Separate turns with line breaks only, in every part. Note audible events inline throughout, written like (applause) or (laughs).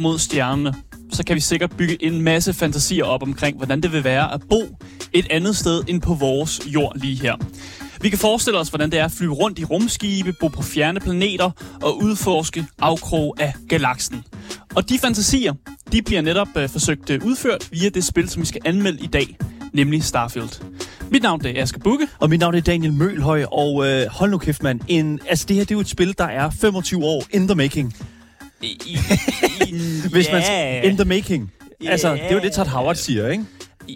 mod stjernerne, så kan vi sikkert bygge en masse fantasier op omkring, hvordan det vil være at bo et andet sted end på vores jord lige her. Vi kan forestille os, hvordan det er at flyve rundt i rumskibe, bo på fjerne planeter og udforske afkrog af galaksen. Og de fantasier, de bliver netop øh, forsøgt øh, udført via det spil, som vi skal anmelde i dag, nemlig Starfield. Mit navn det er Asger Bukke.
Og mit navn er Daniel Mølhøj, og øh, hold nu kæft, mand. En, altså, det her det er jo et spil, der er 25 år in the making. (laughs) Hvis man in the making. Altså, det er jo det, Todd Howard siger, ikke?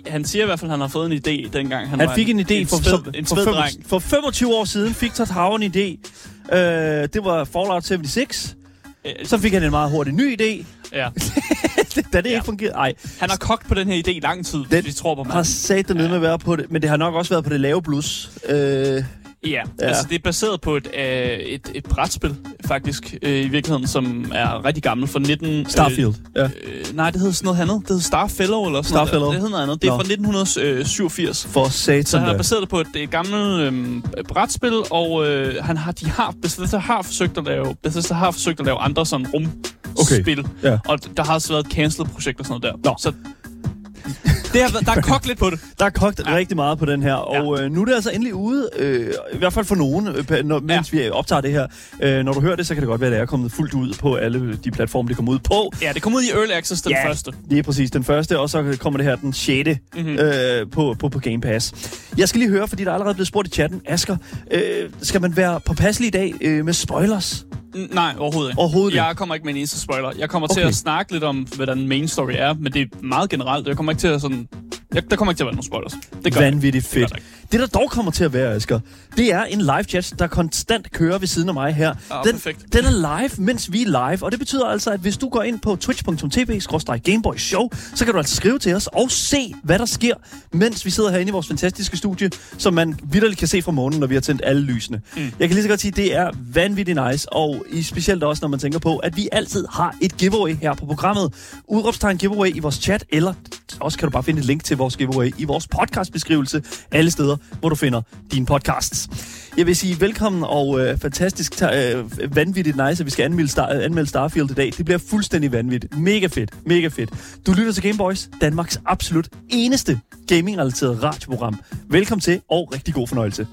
Han siger i hvert fald, at han har fået en idé, dengang han,
Han
var
fik en idé
en
for,
en
for, fem, for 25 år siden, fik Todd Howard en idé. Øh, det var Fallout 76.
Øh,
Så fik han en meget hurtig ny idé.
Ja. (laughs)
da det
Ja.
ikke fungerede. Ej,
Han har kogt på den her idé i lang tid,
Den
hvis vi tror på
har
mig.
sat den med at være på det, men det har nok også været på det lave blus. Øh,
Ja,
Ja.
altså det er baseret på et, øh, et, et brætspil, faktisk, øh, i virkeligheden, som er rigtig gammelt, fra 19...
Starfield. ja.
Øh, øh, nej, det hedder sådan noget andet. Det hedder Starfellow, eller sådan
Starfellow.
noget. Det hedder noget andet. Det er
Nå.
fra 1987.
For satan
Så han har baseret det på et, et gammelt øh, brætspil, og øh, han har, de har, Bethesda har forsøgt at lave, Bethesda har forsøgt at lave andre sådan rumspil.
Okay, ja.
Og der har også været et cancelled projekt og sådan noget der.
Nå.
Så det har, været- der er kogt lidt på det.
Der er kogt ja. rigtig meget på den her, og øh, nu er det altså endelig ude, øh, i hvert fald for nogen, øh, når, mens vi optager det her. Øh, når du hører det, så kan det godt være, at det er kommet fuldt ud på alle de platforme, det kommer ud på.
Ja, det kom ud i Early Access den
Ja.
første.
Det er præcis den første, og så kommer det her den 6.
Mhm.
Mm-hmm. Øh, på, på, på Game Pass. Jeg skal lige høre, fordi der er allerede blevet spurgt i chatten, Asger, øh, skal man være påpasselig i dag øh, med spoilers?
Nej, overhovedet ikke.
Overhovedet?
Jeg kommer ikke med en eneste spoiler. Jeg kommer til
Okay.
at snakke lidt om, hvad den main story er, men det er meget generelt. Jeg kommer ikke til at sådan... Jeg, der kommer ikke til at være nogen spoilers. Det gør
Vanvittigt
Det
fedt.
ikke.
Det, der dog kommer til at være, Asger, det er en live chat, der konstant kører ved siden af mig her.
Ah,
den,
perfekt.
den er live, mens vi er live, og det betyder altså, at hvis du går ind på twitch.tv Show, så kan du altså skrive til os og se, hvad der sker, mens vi sidder herinde i vores fantastiske studie, som man vidderligt kan se fra månen, når vi har tændt alle lysene. Mm. Jeg kan lige så godt sige, at det er vanvittigt nice, og i specielt også, når man tænker på, at vi altid har et giveaway her på programmet. Udråbstegn giveaway i vores chat, eller også kan du bare finde et link til vores giveaway i vores podcastbeskrivelse, alle steder, hvor du finder dine podcasts. Jeg vil sige velkommen og øh, fantastisk, øh, vanvittigt nice, at vi skal anmelde, Star- anmelde Starfield i dag. Det bliver fuldstændig vanvittigt. Mega fedt, mega fedt. Du lytter til Gameboys, Danmarks absolut eneste gaming-relateret radioprogram. Velkommen til, og rigtig god fornøjelse.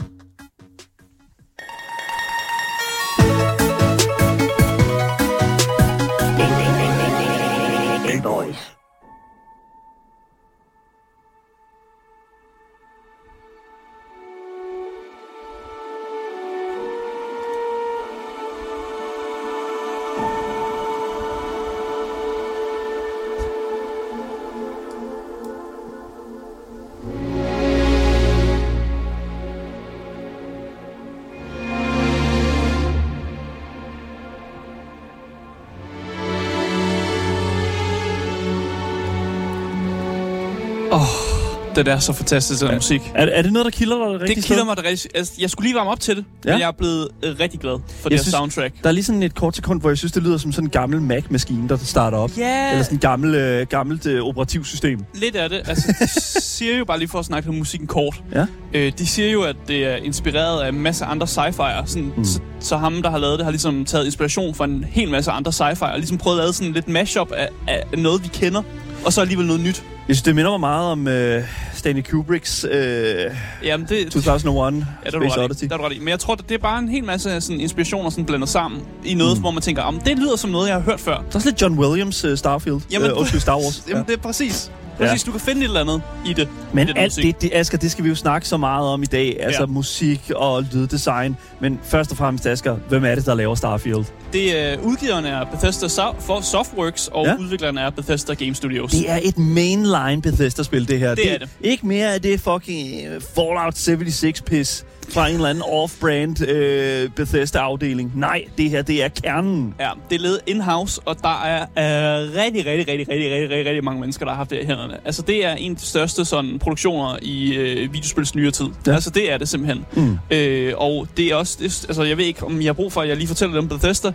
Det er så fantastisk, den ja. musik.
Er, er det noget, der kilder dig rigtig
Det kilder mig da rigtig... Altså, jeg skulle lige varme op til det, ja. Men jeg er blevet øh, rigtig glad for
Jeg
det
synes-
soundtrack.
Der er lige sådan et kort sekund, hvor jeg synes, det lyder som sådan en gammel Mac-maskine, der starter op.
Ja,
Eller sådan et gammel, øh, gammelt øh, operativsystem.
lidt af det. Altså, de (laughs) siger jo bare lige for at snakke om musikken kort.
Ja.
Øh, de siger jo, at det er inspireret af en masse andre sci-fi'er. Sådan, mm. så, så ham, der har lavet det, har ligesom taget inspiration fra en hel masse andre sci-fi'er. Og ligesom prøvet at lave sådan lidt mashup af, af noget, vi kender. Og så alligevel noget nyt.
Jeg synes, det minder mig meget om øh, Stanley Kubricks øh,
Jamen, det,
2001
Ja, det er
Space
i.
Odyssey.
Det er du ret i. Men jeg tror, det er bare en hel masse sådan, inspirationer sådan blandet sammen i noget, mm. hvor man tænker, om det lyder som noget, jeg har hørt før.
Der er også lidt John Williams uh, Starfield.
Jamen,
øh, undskyld, Star Wars. (laughs)
Jamen, det er præcis. Præcis, du kan finde et eller andet i det.
Men
det der
alt det, det, Asger, det skal vi jo snakke så meget om i dag. Altså
Ja.
musik og lyddesign. Men først og fremmest, Asger, hvem er det, der laver Starfield?
Det er udgiveren er Bethesda so- for Softworks, og
Ja.
udvikleren er Bethesda Game Studios.
Det er et mainline Bethesda-spil, det her.
Det er det.
Ikke mere af det fucking øh, Fallout 76-pis fra en eller anden off-brand øh, Bethesda-afdeling. Nej, det her, det er kernen.
Ja, det er lavet in-house, og der er øh, rigtig, rigtig, rigtig, rigtig, rigtig, rigtig, rigtig mange mennesker, der har haft det i hænderne. Altså, det er en af de største sådan, produktioner i øh, videospils nyere tid.
Ja.
Altså, det er det simpelthen.
Mm.
Øh, og det er også, det, altså, jeg ved ikke, om jeg har brug for, at jeg lige fortæller om Bethesda.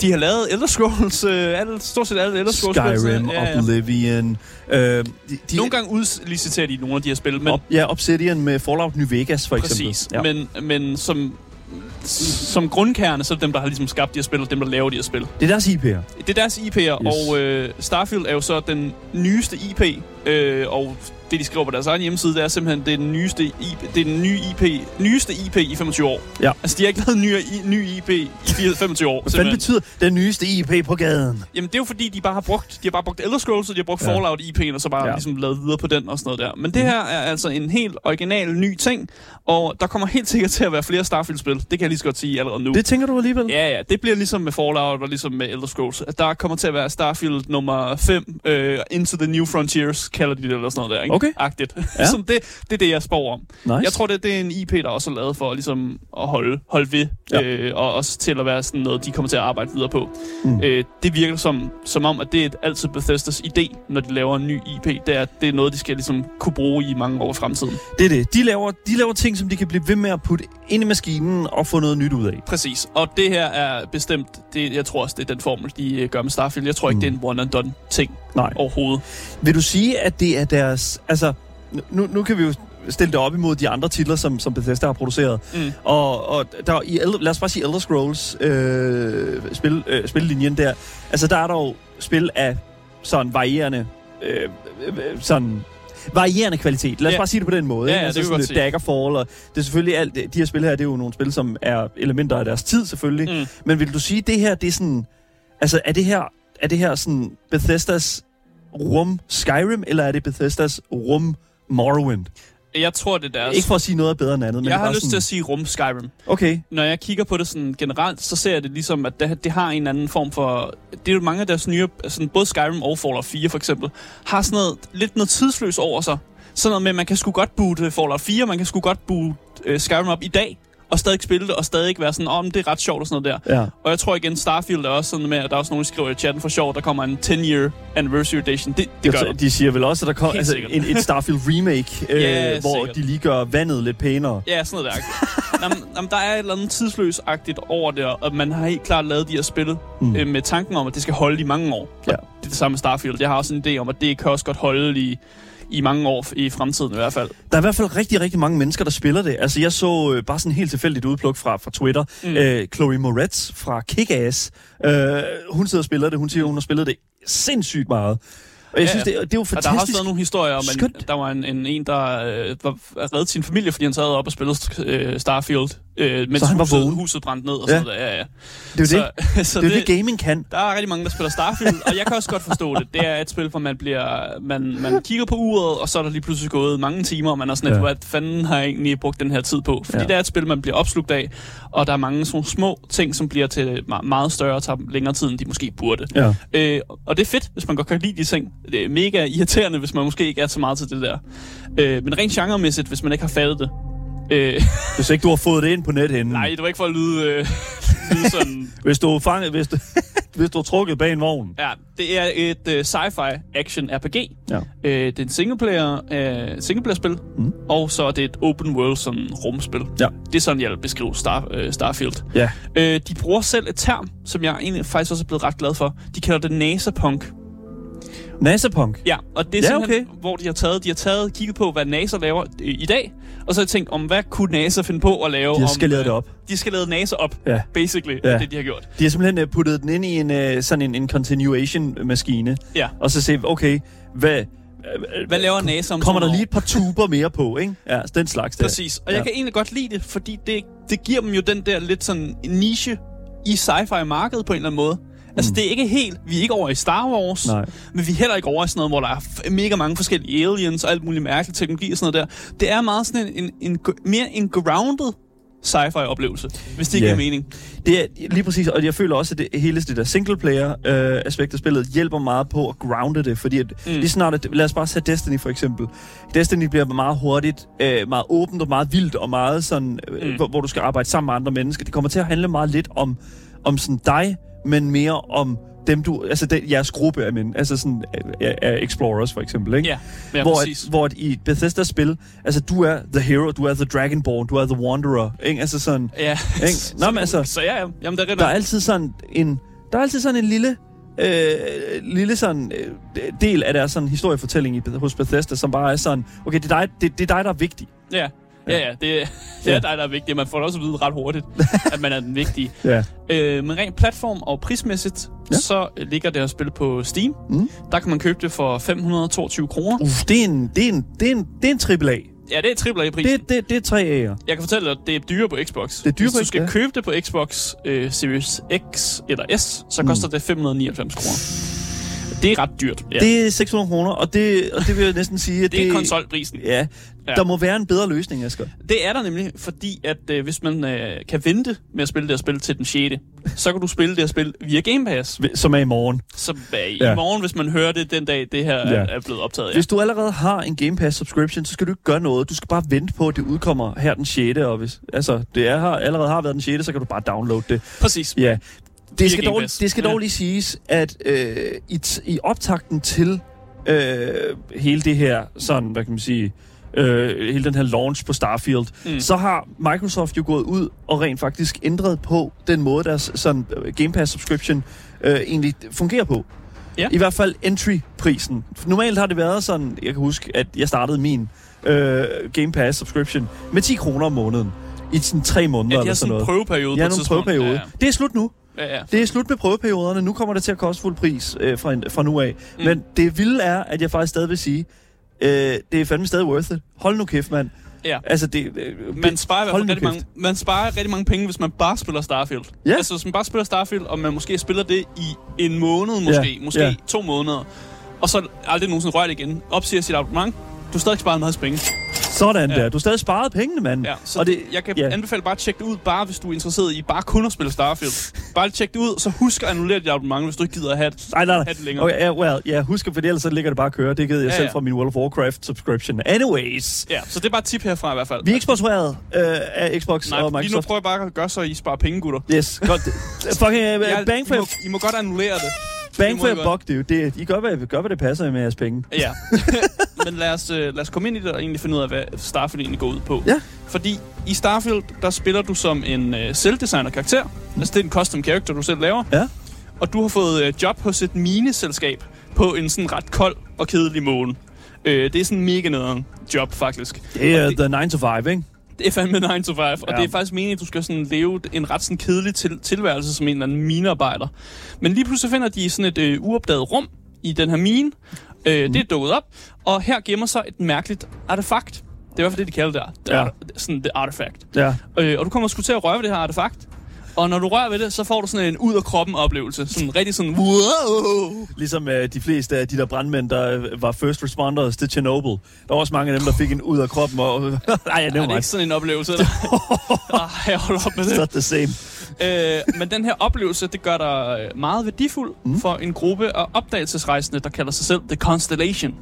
De har lavet Elder Scrolls, øh, alle, stort set alle Elder Scrolls.
Skyrim,
ja, ja.
Oblivion. Øh, de, de,
Nogle gange udliciterer de nogle af de her spil, men
op, ja, Obsidian med Fallout New Vegas, for
præcis.
eksempel.
Men, men som, som grundkerne, så er det dem, der har ligesom skabt de her spil, og dem, der laver de her spil.
Det er deres IP'er.
Det er deres IP'er, yes. og øh, Starfield er jo så den nyeste IP, øh, og det, de skriver på deres egen hjemmeside, det er simpelthen det er den nyeste IP, det er den nye IP, nyeste IP i 25 år.
Ja.
Altså, de har ikke lavet en ny, ny IP i 25 år.
Hvad fanden betyder den nyeste IP på gaden?
Jamen, det er jo fordi, de bare har brugt, de har bare brugt Elder Scrolls, og de har brugt
Ja.
Fallout IP'en, og så bare
Ja.
ligesom lavet videre på den og sådan noget der. Men det her er altså en helt original ny ting, og der kommer helt sikkert til at være flere Starfield-spil. Det kan jeg lige så godt sige allerede nu.
Det tænker du alligevel?
Ja, ja, det bliver ligesom med Fallout og ligesom med Elder Scrolls. At der kommer til at være Starfield nummer 5, øh, Into the New Frontiers, kalder de det, eller sådan noget der, ikke?
Okay.
Agtigt.
Ja.
Så (laughs) det, det er det, jeg spår om.
Nice.
Jeg tror, det, det er en IP, der også er lavet for ligesom at holde, holde ved,
Ja.
øh, og også til at være sådan noget, de kommer til at arbejde videre på.
Mm.
Øh, det virker som, som om, at det er et- altid Bethesdas idé, når de laver en ny IP. Det er, det er noget, de skal ligesom kunne bruge i mange år i fremtiden.
Det er det. De laver, de laver ting, som de kan blive ved med at putte ind i maskinen og få noget nyt ud af.
Præcis. Og det her er bestemt, det, jeg tror også, det er den formel, de øh, gør med Starfield. Jeg tror ikke,
Mm.
det er en one-and-done ting
Nej.
overhovedet.
Vil du sige, at det er deres... Altså, nu, nu kan vi jo stille det op imod de andre titler, som, som Bethesda har produceret.
Mm.
Og, og der, i, Elder- lad os bare sige Elder Scrolls øh, spil, øh, spillinjen der. Altså, der er der jo spil af sådan varierende... Øh, øh, sådan varierende kvalitet. Lad os
Ja.
bare sige det på den måde.
Ja, ja,
altså
det
sådan et Daggerfall, og det er selvfølgelig alt, de her spil her, det er jo nogle spil, som er elementer af deres tid selvfølgelig.
Mm.
Men vil du sige, det her, det er sådan... Altså, er det her, er det her sådan Bethesdas rum Skyrim, eller er det Bethesdas rum Morrowind?
Jeg tror, det er deres...
Ikke for at sige noget bedre end andet, men
jeg har lyst
sådan,
til at sige rum Skyrim.
Okay,
Når jeg kigger på det sådan generelt, så ser jeg det ligesom, at det, det har en anden form for... Det er jo mange af deres nye... Sådan, både Skyrim og Fallout 4 for eksempel, har sådan noget, lidt noget tidsløs over sig. Sådan noget med, at man kan sgu godt boote Fallout 4, man kan sgu godt boote øh, Skyrim op i dag, og stadig spille det, og stadig være sådan, åh, oh, det er ret sjovt og sådan noget der.
ja.
Og jeg tror igen, Starfield er også sådan med, at der er også nogen, der skriver i chatten for sjov, der kommer en 10-year anniversary edition. Det, det gør der.
de siger vel også, at der kommer altså, en, et Starfield remake, (laughs) øh,
Ja,
hvor
sikkert.
de lige gør vandet lidt pænere.
Ja, sådan noget der. jamen, jamen, der er et eller andet tidsløsagtigt over det, og man har helt klart lavet de her spil
Mm.
mm. øh, med tanken om, at det skal holde i mange år.
Ja.
Og Det er det samme med Starfield. Jeg har også en idé om, at det kan også godt holde i, i mange år i fremtiden i hvert fald.
Der er i hvert fald rigtig, rigtig mange mennesker, der spiller det. Altså, jeg så øh, bare sådan helt tilfældigt udpluk fra, fra Twitter. Mm. Øh, Chloe Moretz fra Kick-Ass. Øh, hun sidder og spiller det. Hun siger, hun har spillet det sindssygt meget. Og jeg
Ja,
synes,
ja.
det, det er jo
Og der har også
fantastisk.
været nogle historier om, at der var en, en, en der øh, var reddet sin familie, fordi han sad op og spillede øh, Starfield, øh, mens
Så han var
huset,
vågen?
huset brændte ned og
Ja.
sådan noget. Ja, ja.
Det er jo det.
så
Det (laughs) jo det, gaming kan.
Der er rigtig mange, der spiller Starfield, og jeg kan også godt forstå det. Det er et spil, hvor man bliver man, man kigger på uret, og så er der lige pludselig gået mange timer, og man er sådan lidt,
Ja.
ja. hvad fanden har jeg egentlig brugt den her tid på? Fordi
Ja.
ja. det er et spil, man bliver opslugt af, og der er mange sådan små ting, som bliver til me- meget større og tager længere tid, end de måske burde.
Ja.
Øh, og det er fedt, hvis man godt kan lide de ting. Det er mega irriterende, hvis man måske ikke er så meget til det der. Øh, men rent genremæssigt, hvis man ikke har fattet det. Øh, (laughs)
Hvis ikke du har fået det ind på nethinden.
nej, det var ikke for at lyde, øh, (laughs) lyde sådan (laughs)
Hvis du er fanget, hvis du, hvis du er trukket bag en vogn.
Ja, det er et uh, sci-fi action RPG.
Ja.
Uh, det er en singleplayer, uh, singleplayer-spil,
Mm.
og så er det et open world sådan rumspil.
Ja.
Det er sådan, jeg vil beskrive Star, uh, Starfield.
Ja.
Uh, de bruger selv et term, som jeg egentlig faktisk også er blevet ret glad for. De kalder det NASA-punk.
NASA-punk.
Ja, og det er
Ja, okay.
hvor de har taget, de har taget, kigget på, hvad NASA laver øh, i dag, og så har jeg tænkt, om hvad kunne NASA finde på at lave?
De har skaleret
øh,
det op.
De skal lave NASA op,
Ja.
basically,
Ja.
det de har gjort.
De har simpelthen øh, puttet den ind i en, sådan en, en continuation-maskine.
Ja.
Og så se, okay, hvad...
Hvad laver NASA om
Kommer der
år?
lige et par tuber mere på, ikke? Ja, den slags der.
Præcis. Og
Ja.
jeg kan egentlig godt lide det, fordi det, det giver dem jo den der lidt sådan niche i sci-fi-markedet på en eller anden måde. Altså,
Mm.
det er ikke helt... Vi er ikke over i Star Wars,
Nej.
men vi er heller ikke over i sådan noget, hvor der er mega mange forskellige aliens og alt muligt mærkelig teknologi og sådan noget der. Det er meget sådan en, en, en mere en grounded sci-fi-oplevelse, hvis det ikke
Ja.
giver mening.
Det er lige præcis, og jeg føler også, at det hele det der singleplayer-aspekt af spillet hjælper meget på at grounde det, fordi at. Mm. lige snart, at, lad os bare tage Destiny for eksempel. Destiny bliver meget hurtigt, øh, meget åbent og meget vildt, og meget sådan, øh,
Mm.
hvor, hvor du skal arbejde sammen med andre mennesker. Det kommer til at handle meget lidt om, om sådan dig, men mere om dem du, altså den, jeres gruppe af men, altså sådan af, af Explorers for eksempel, ikke?
Ja, ja
hvor,
præcis.
at, hvor at i Bethesda-spil, altså du er the hero, du er the Dragonborn, du er the Wanderer, ikke? Altså sådan,
Ja,
Ikke? Nå, men (laughs) altså-
så ja, ja. Jamen, det er
der er altid sådan en, Der er altid sådan en lille, øh, lille sådan, øh, del af deres sådan historiefortælling i, hos Bethesda, som bare er sådan, okay, det er dig, det, det er dig der er vigtig.
Ja, ja, ja. Det, (laughs) det er dig, der er vigtig. Man får det også at vide ret hurtigt, (laughs) at man er den vigtige.
Ja.
Øh, men rent platform og prismæssigt,
Ja.
så ligger det at spille på Steam.
Mm.
Der kan man købe det for 522 kroner.
Uff, det er en, det er en, det er en, det er en triple A.
Ja, det er triple A pris.
Det, det, det er tre A'er.
Jeg kan fortælle dig, at det er dyrere på Xbox.
Det er dyrere
Hvis du skal
ja.
købe det på Xbox øh, Series X eller S, så
Mm.
koster det 599 kroner. Det er ret dyrt. Ja. Det,
Det er 600 kroner, og det, og det vil jeg næsten sige, at
det er konsolprisen.
Ja,
Ja.
der må være en bedre løsning, Asger.
Det er der nemlig, fordi at øh, hvis man øh, kan vente med at spille det her spil til den 6., så kan du spille det her spil via Game Pass.
Som er i morgen.
Så øh, i
Ja.
morgen, hvis man hører det den dag, det her
Ja.
er, er blevet optaget. Ja.
Hvis du allerede har en Game Pass subscription, så skal du ikke gøre noget. Du skal bare vente på, at det udkommer her den 6. Og hvis, altså, det er, har, allerede har været den 6., så kan du bare downloade det.
Præcis.
Ja. Det skal, dog, det skal dog lige siges, at øh, i, i optakten til øh, hele det her, sådan, hvad kan man sige, øh, hele den her launch på Starfield, mm. Så har Microsoft jo gået ud og rent faktisk ændret på den måde, deres sådan, øh, Game Pass subscription øh, egentlig fungerer på.
Ja.
I hvert fald entry-prisen. Normalt har det været sådan, jeg kan huske, at jeg startede min øh, Game Pass subscription med 10 kroner om måneden. I sådan tre måneder
Ja,
eller sådan noget.
prøveperiode
Ja,
på et
nogle prøveperiode. Det er slut nu.
Ja, ja. ja.
Det er slut med prøveperioderne. Nu kommer det til at koste fuld pris øh, fra, fra nu af. Mm. Men det vilde er, at jeg faktisk stadig vil sige, øh, det er fandme stadig worth it. Hold nu kæft, mand.
Ja.
Altså, det, øh,
Man sparer, i hvert fald rigtig mange, man sparer rigtig mange penge, hvis man bare spiller Starfield.
Ja.
Altså, hvis man bare spiller Starfield, og man måske spiller det i en måned, måske,
Ja,
måske
ja.
to måneder, og så aldrig nogensinde rørt igen, opsiger sit abonnement, du har stadig sparet en masse penge.
Sådan
Ja.
der. Du har stadig sparet pengene, mand.
Ja, så
og
det, jeg kan
ja.
anbefale bare at tjekke det ud, bare hvis du er interesseret i bare kun at spille Starfield. Bare tjek det ud, så husk at annullere dit abonnement, hvis du ikke gider at have det,
Nej, nej, nej.
have det længere.
Okay, yeah, well, ja, husk, for ellers så ligger det bare at køre. Det gider jeg
Ja,
selv
ja.
fra min World of Warcraft subscription. Anyways.
Ja, så det er bare et tip herfra i hvert fald.
Vi er ikke sponsoreret øh, af Xbox
Nej,
og
lige nu
Microsoft.
prøver jeg bare at gøre så, I sparer penge, gutter.
Yes, godt. Fucking uh,
Ja,
bang for,
I, må, I må godt annullere det.
bang
det
for your buck, dude. Det, I gør, hvad, gør, hvad det passer med jeres penge.
Ja. (laughs) Men lad os, øh, lad os komme ind i det og egentlig finde ud af, hvad Starfield egentlig går ud på.
Ja.
Fordi i Starfield, der spiller du som en øh, selvdesignet karakter. Altså det er en custom character, du selv laver.
Ja.
Og du har fået øh, job hos et mineselskab på en sådan ret kold og kedelig måne. Øh, det er sådan mega nederen job, faktisk.
Det er
Og det-
the 9 to 5, ikke?
Det er fandme 9 to 5, og
Ja.
det er faktisk meningen, at du skal sådan leve en ret sådan kedelig til- tilværelse som en eller anden minearbejder. Men lige pludselig finder de sådan et øh, uopdaget rum i den her mine. Øh,
Mhm.
Det er dukket op, og her gemmer sig et mærkeligt artefakt. Det er i hvert fald det, de kalder det. det
Ja.
sådan det artefakt.
Ja.
Øh, og du kommer sgu til at røre ved det her artefakt. Og når du rører ved det, så får du sådan en ud af kroppen oplevelse. Sådan rigtig sådan, wow.
Ligesom uh, de fleste af de der brandmænd, der uh, var first responders til Chernobyl. Der var også mange af dem, der fik en ud af kroppen. Og... (laughs) Nej, jeg
Ja, det
nævner
er ikke sådan en oplevelse. (laughs) Eller? ah, jeg holder op med det.
Not the same.
Øh, men den her oplevelse, det gør dig øh, meget værdifuld mm. for en gruppe af opdagelsesrejsende, der kalder sig selv The Constellation.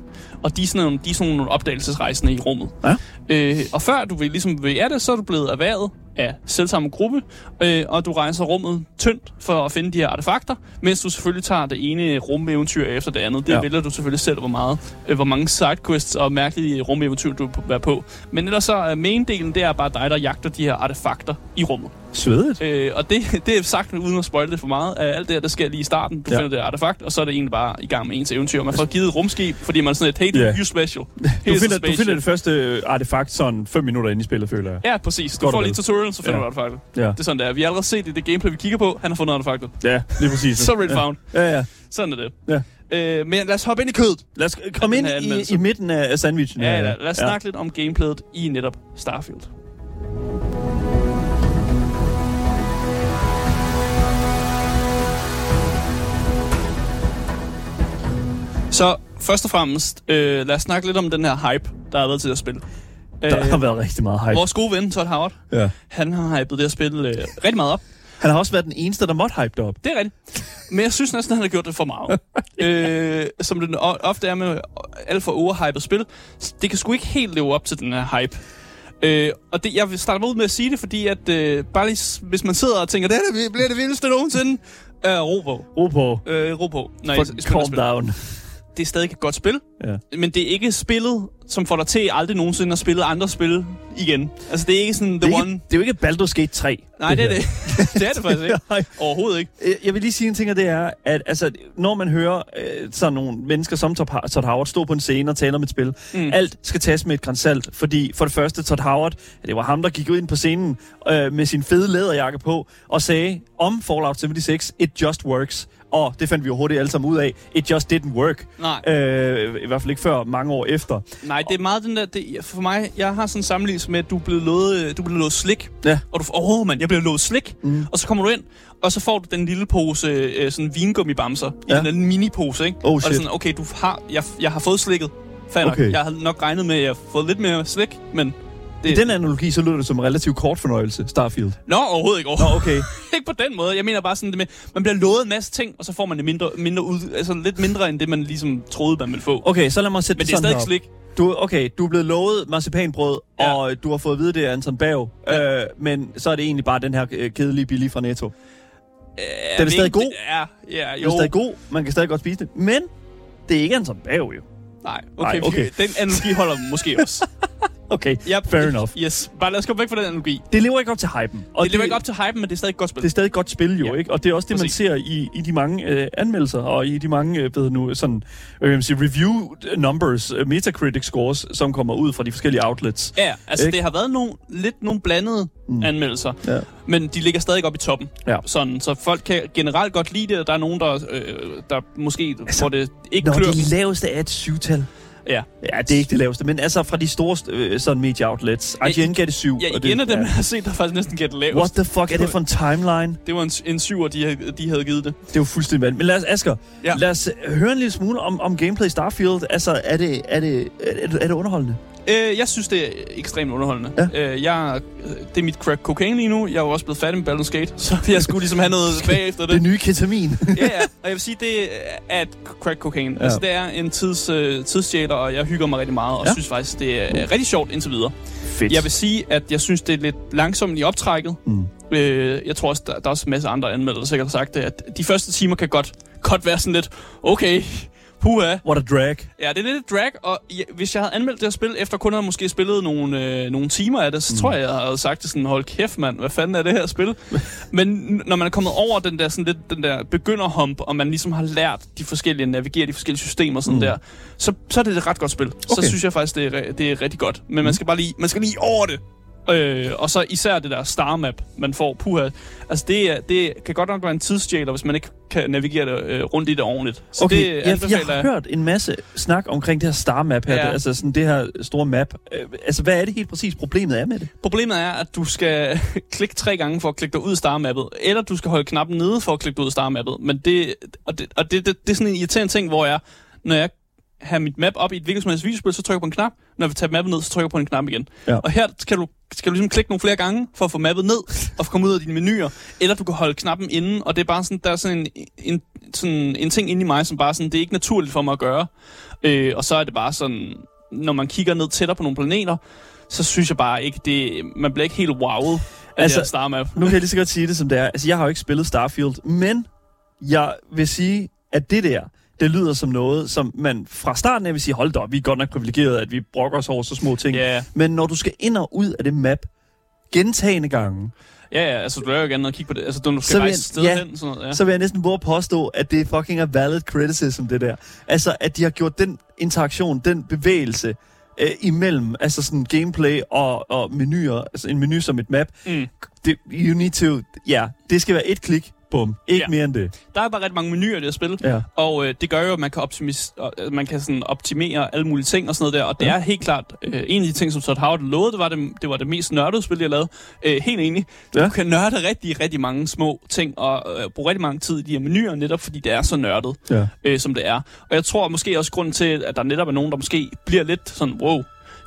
Og de er sådan nogle, de er sådan nogle opdagelsesrejsende i rummet.
Ja.
Øh, og før du vil ligesom vil af det, så er du blevet erhvervet af selvsamme gruppe, øh, og du rejser rummet tyndt for at finde de her artefakter, mens du selvfølgelig tager det ene rumeventyr efter det andet. Det
Ja.
vælger du selvfølgelig selv, hvor meget, øh, hvor mange sidequests og mærkelige rumeventyr du vil være på. Men ellers så er main-delen, det er bare dig, der jagter de her artefakter i rummet.
Svedigt.
Øh, og det, det er sagt uden at spoile det for meget. Af alt det her, der sker lige i starten. Du
Ja.
ja. finder det artefakt, og så er det egentlig bare i gang med ens eventyr. Man får givet et rumskib, fordi man er sådan et, hey,
Ja.
you special. (laughs)
Du finder, du
spaceship.
finder det første øh, artefakt sådan 5 minutter inde i spillet, føler jeg.
Ja, præcis. Du
Godt
får lige tutorial, så finder
Ja.
du artefaktet.
Ja,
Det er sådan, der. Vi har allerede set i det gameplay, vi kigger på. Han har fundet artefaktet.
ja lige præcis. (laughs)
Så red found.
Ja, ja.
Sådan er det.
Ja.
Øh, men lad os hoppe ind i kødet.
Lad os komme ind i, i midten af sandwichen.
Ja, ja, lad os snakke lidt om gameplayet i netop Starfield. Så først og fremmest, øh, lad os snakke lidt om den her hype, der har været til at spille.
Der har været rigtig meget hype.
vores gode ven, Todd Howard,
Ja.
han har hypet det her spil øh, rigtig meget op.
Han har også været den eneste, der måtte hype det op.
Det er rigtigt. Men jeg synes næsten, at han har gjort det for meget. (laughs) øh, som det ofte er med alt for overhypet spil. Det kan sgu ikke helt leve op til den her hype. Øh, og det, jeg vil starte ud med at sige det, fordi at øh, bare lige, hvis man sidder og tænker, det her bliver det vildeste nogensinde, øh, ro på.
Ro på.
Øh, ro på. Nej,
calm down.
Det er stadig et godt spil,
Ja.
men det er ikke spillet, som får dig til aldrig nogensinde at spille andre spil igen. Altså, det er ikke sådan the
Det er,
one...
ikke, det er jo ikke Baldur's Gate 3.
Nej, det er
her.
det. (laughs) det er det faktisk ikke. (laughs) Overhovedet ikke.
Øh, Jeg vil lige sige en ting, og det er, at altså, når man hører øh, sådan nogle mennesker som Todd Howard stå på en scene og tale om et spil, mm. alt skal tages med et gran salt, fordi for det første, Todd Howard, det var ham, der gik ud ind på scenen øh, med sin fede læderjakke på og sagde om Fallout 76, it just works. Og det fandt vi jo hurtigt alle sammen ud af. It just didn't work.
Nej.
Øh, I hvert fald ikke før mange år efter.
Nej, det er meget den der... Det, for mig, jeg har sådan en sammenligning med, at du blevet lovet, du er blevet lovet slik.
Ja.
Og du åh oh, mand, jeg bliver lovet slik. Mm. Og så kommer du ind, og så får du den lille pose øh, sådan vingummibamser i
Ja.
den lille mini-pose, ikke?
Oh,
og det er
shit.
sådan, okay, du har, jeg, jeg har fået slikket. Fair
Okay.
Jeg har nok regnet med, at jeg har fået lidt mere slik, men... Det,
I den analogi, så lyder det som en relativt kort fornøjelse, Starfield.
Nå, overhovedet ikke.
Nå,
Overhovedet.
okay. (laughs)
ikke på den måde. Jeg mener bare sådan det med, man bliver lovet en masse ting, og så får man det mindre, mindre ud, altså lidt mindre end det, man ligesom troede, man ville få.
Okay, så lad mig sætte
Men
det
det er
sådan
stadig
her op.
slik.
Du, okay, du er blevet lovet marcipanbrød,
Ja.
og du har fået at vide, det er Anton Bav. Ja. Øh, men så er det egentlig bare den her øh, kedelige billige fra Netto.
Den
er stadig god.
Ja, ja,
Den
jo.
er stadig god, man kan stadig godt spise det. Men det er ikke Anton Bav, jo.
Nej, okay,
Nej, okay.
Den analogi holder måske også. (laughs)
Okay,
Yep.
fair enough.
Yes, bare lad os komme væk fra den analogi.
Det lever ikke op til hypen.
Og det lever ikke op til hypen, men det er stadig et godt spil.
Det er stadig et godt spil jo,
Ja.
ikke? Og det er også det,
Præcis.
man ser i, i de mange øh, anmeldelser, og i de mange, øh, ved nu, sådan, øh, jeg vil sige, review numbers, øh, Metacritic scores, som kommer ud fra de forskellige outlets.
Ja, altså
Ikke?
det har været nogle, lidt nogle blandede mm. anmeldelser,
Ja.
men de ligger stadig op i toppen.
Ja.
Sådan, så folk kan generelt godt lide det, og der er nogen, der, øh, der måske altså, får det ikke
Når
klør.
det laveste er et syvtal.
Ja.
Ja, det er ikke det laveste, men altså fra de store øh, sådan media outlets. IGN gav det 7.
Ja, igen af dem, jeg har set, der faktisk næsten gætte lavest.
What the fuck er det for en timeline?
Det var en, en syver, de, havde- de havde givet det.
Det er jo fuldstændig vanvittigt. Men lad os, Asger,
Ja.
ja. lad os øh, høre en lille smule om, om gameplay i Starfield. Altså, er det, er det, er det, er det underholdende?
Øh, jeg synes, det er ekstremt underholdende.
Ja.
Øh, jeg, øh, det er mit crack cocaine lige nu. Jeg er jo også blevet færdig med Baldur's Gate, så (laughs) jeg skulle ligesom have noget (laughs) bagefter det.
Det nye ketamin. (laughs)
ja, ja. Og jeg vil sige, det er et crack cocaine. Ja. Altså, det er en tids, øh, tidsstjæler, og jeg hygger mig rigtig meget, og. Ja. synes faktisk, det er rigtig sjovt indtil videre.
Fedt.
Jeg vil sige, at jeg synes, det er lidt langsomt i optrækket.
Mm.
Øh, jeg tror også, der, der er også en masse andre anmeldere, der sikkert har sagt det, at de første timer kan godt, godt være sådan lidt, okay, puha.
What a drag.
Ja, det er lidt et drag, og ja, hvis jeg havde anmeldt det her spil, efter kun at have måske spillet nogle, øh, nogle timer af det, så mm. tror jeg, jeg havde sagt det sådan, hold kæft mand, hvad fanden er det her spil? (laughs) Men når man er kommet over den der, sådan lidt, den der begynderhump, og man ligesom har lært de forskellige, navigere de forskellige systemer sådan mm.
Mm.
der, så, så er det et ret godt spil. Okay. Så synes jeg faktisk, det er, det er rigtig godt. Men man skal bare lige, man skal lige over det. Øh, og så især det der star map, man får. Puha. Altså det, er, det kan godt nok være en tidsstjæler, hvis man ikke kan navigere det, øh, rundt i det ordentligt. Så
Okay,
det
jeg, jeg har hørt en masse snak omkring det her star map her,
Ja.
ja. altså sådan det her store map. Øh, altså, hvad er det helt præcis problemet er med det?
Problemet er, at du skal (laughs) klikke tre gange for at klikke dig ud af starmappet, eller du skal holde knappen nede for at klikke dig ud af starmappet. Men det, og det, og det, det, det er sådan en irriterende ting, hvor jeg, når jeg har mit map op i et hvilket som helst videospil, så trykker jeg på en knap. Når jeg vil tage mappet ned, så trykker jeg på en knap igen.
Ja.
Og her skal du, skal du ligesom klikke nogle flere gange, for at få mappet ned, og komme ud af dine menuer. Eller du kan holde knappen inde, og det er bare sådan, der er sådan en, en, sådan en ting inde i mig, som bare sådan, det er ikke naturligt for mig at gøre. Øh, og så er det bare sådan, når man kigger ned tættere på nogle planeter, så synes jeg bare ikke, det, man bliver ikke helt wowet af altså, det star map.
Nu kan jeg lige så godt sige det, som det er. Altså, jeg har jo ikke spillet Starfield, men jeg vil sige, at det der, det lyder som noget, som man fra starten af vil sige, hold da op, vi er godt nok privilegerede, at vi brokker os over så små ting.
Ja,
Men når du skal ind og ud af det map, gentagende gange,
ja, ja, altså du er jo gerne og kigge på det. Altså, du skal
Så
rejse sted
ja.
hen. Sådan noget, ja.
så vil jeg næsten at påstå, at det fucking er valid criticism, det der. Altså, at de har gjort den interaktion, den bevægelse, øh, imellem, altså sådan gameplay og, og menuer, altså en menu som et map,
Mm.
det, you need to, ja, det skal være et klik, bum, ikke
Ja.
mere end det.
Der er bare rigtig mange menuer i det her spil,
Ja.
og øh, det gør jo, at man kan, optimis- og, øh, man kan sådan optimere alle mulige ting og sådan noget der, og det
Ja.
er helt klart øh, en af de ting, som Todd Howard lovede, det var det, det var det mest nørdede spil, jeg lavede. Øh, helt enig.
Ja.
Du kan nørde rigtig, rigtig mange små ting, og øh, bruge rigtig mange tid i de her menuer, netop fordi det er så nørdet,
Ja.
øh, som det er. Og jeg tror måske også grunden til, at der netop er nogen, der måske bliver lidt sådan, wow,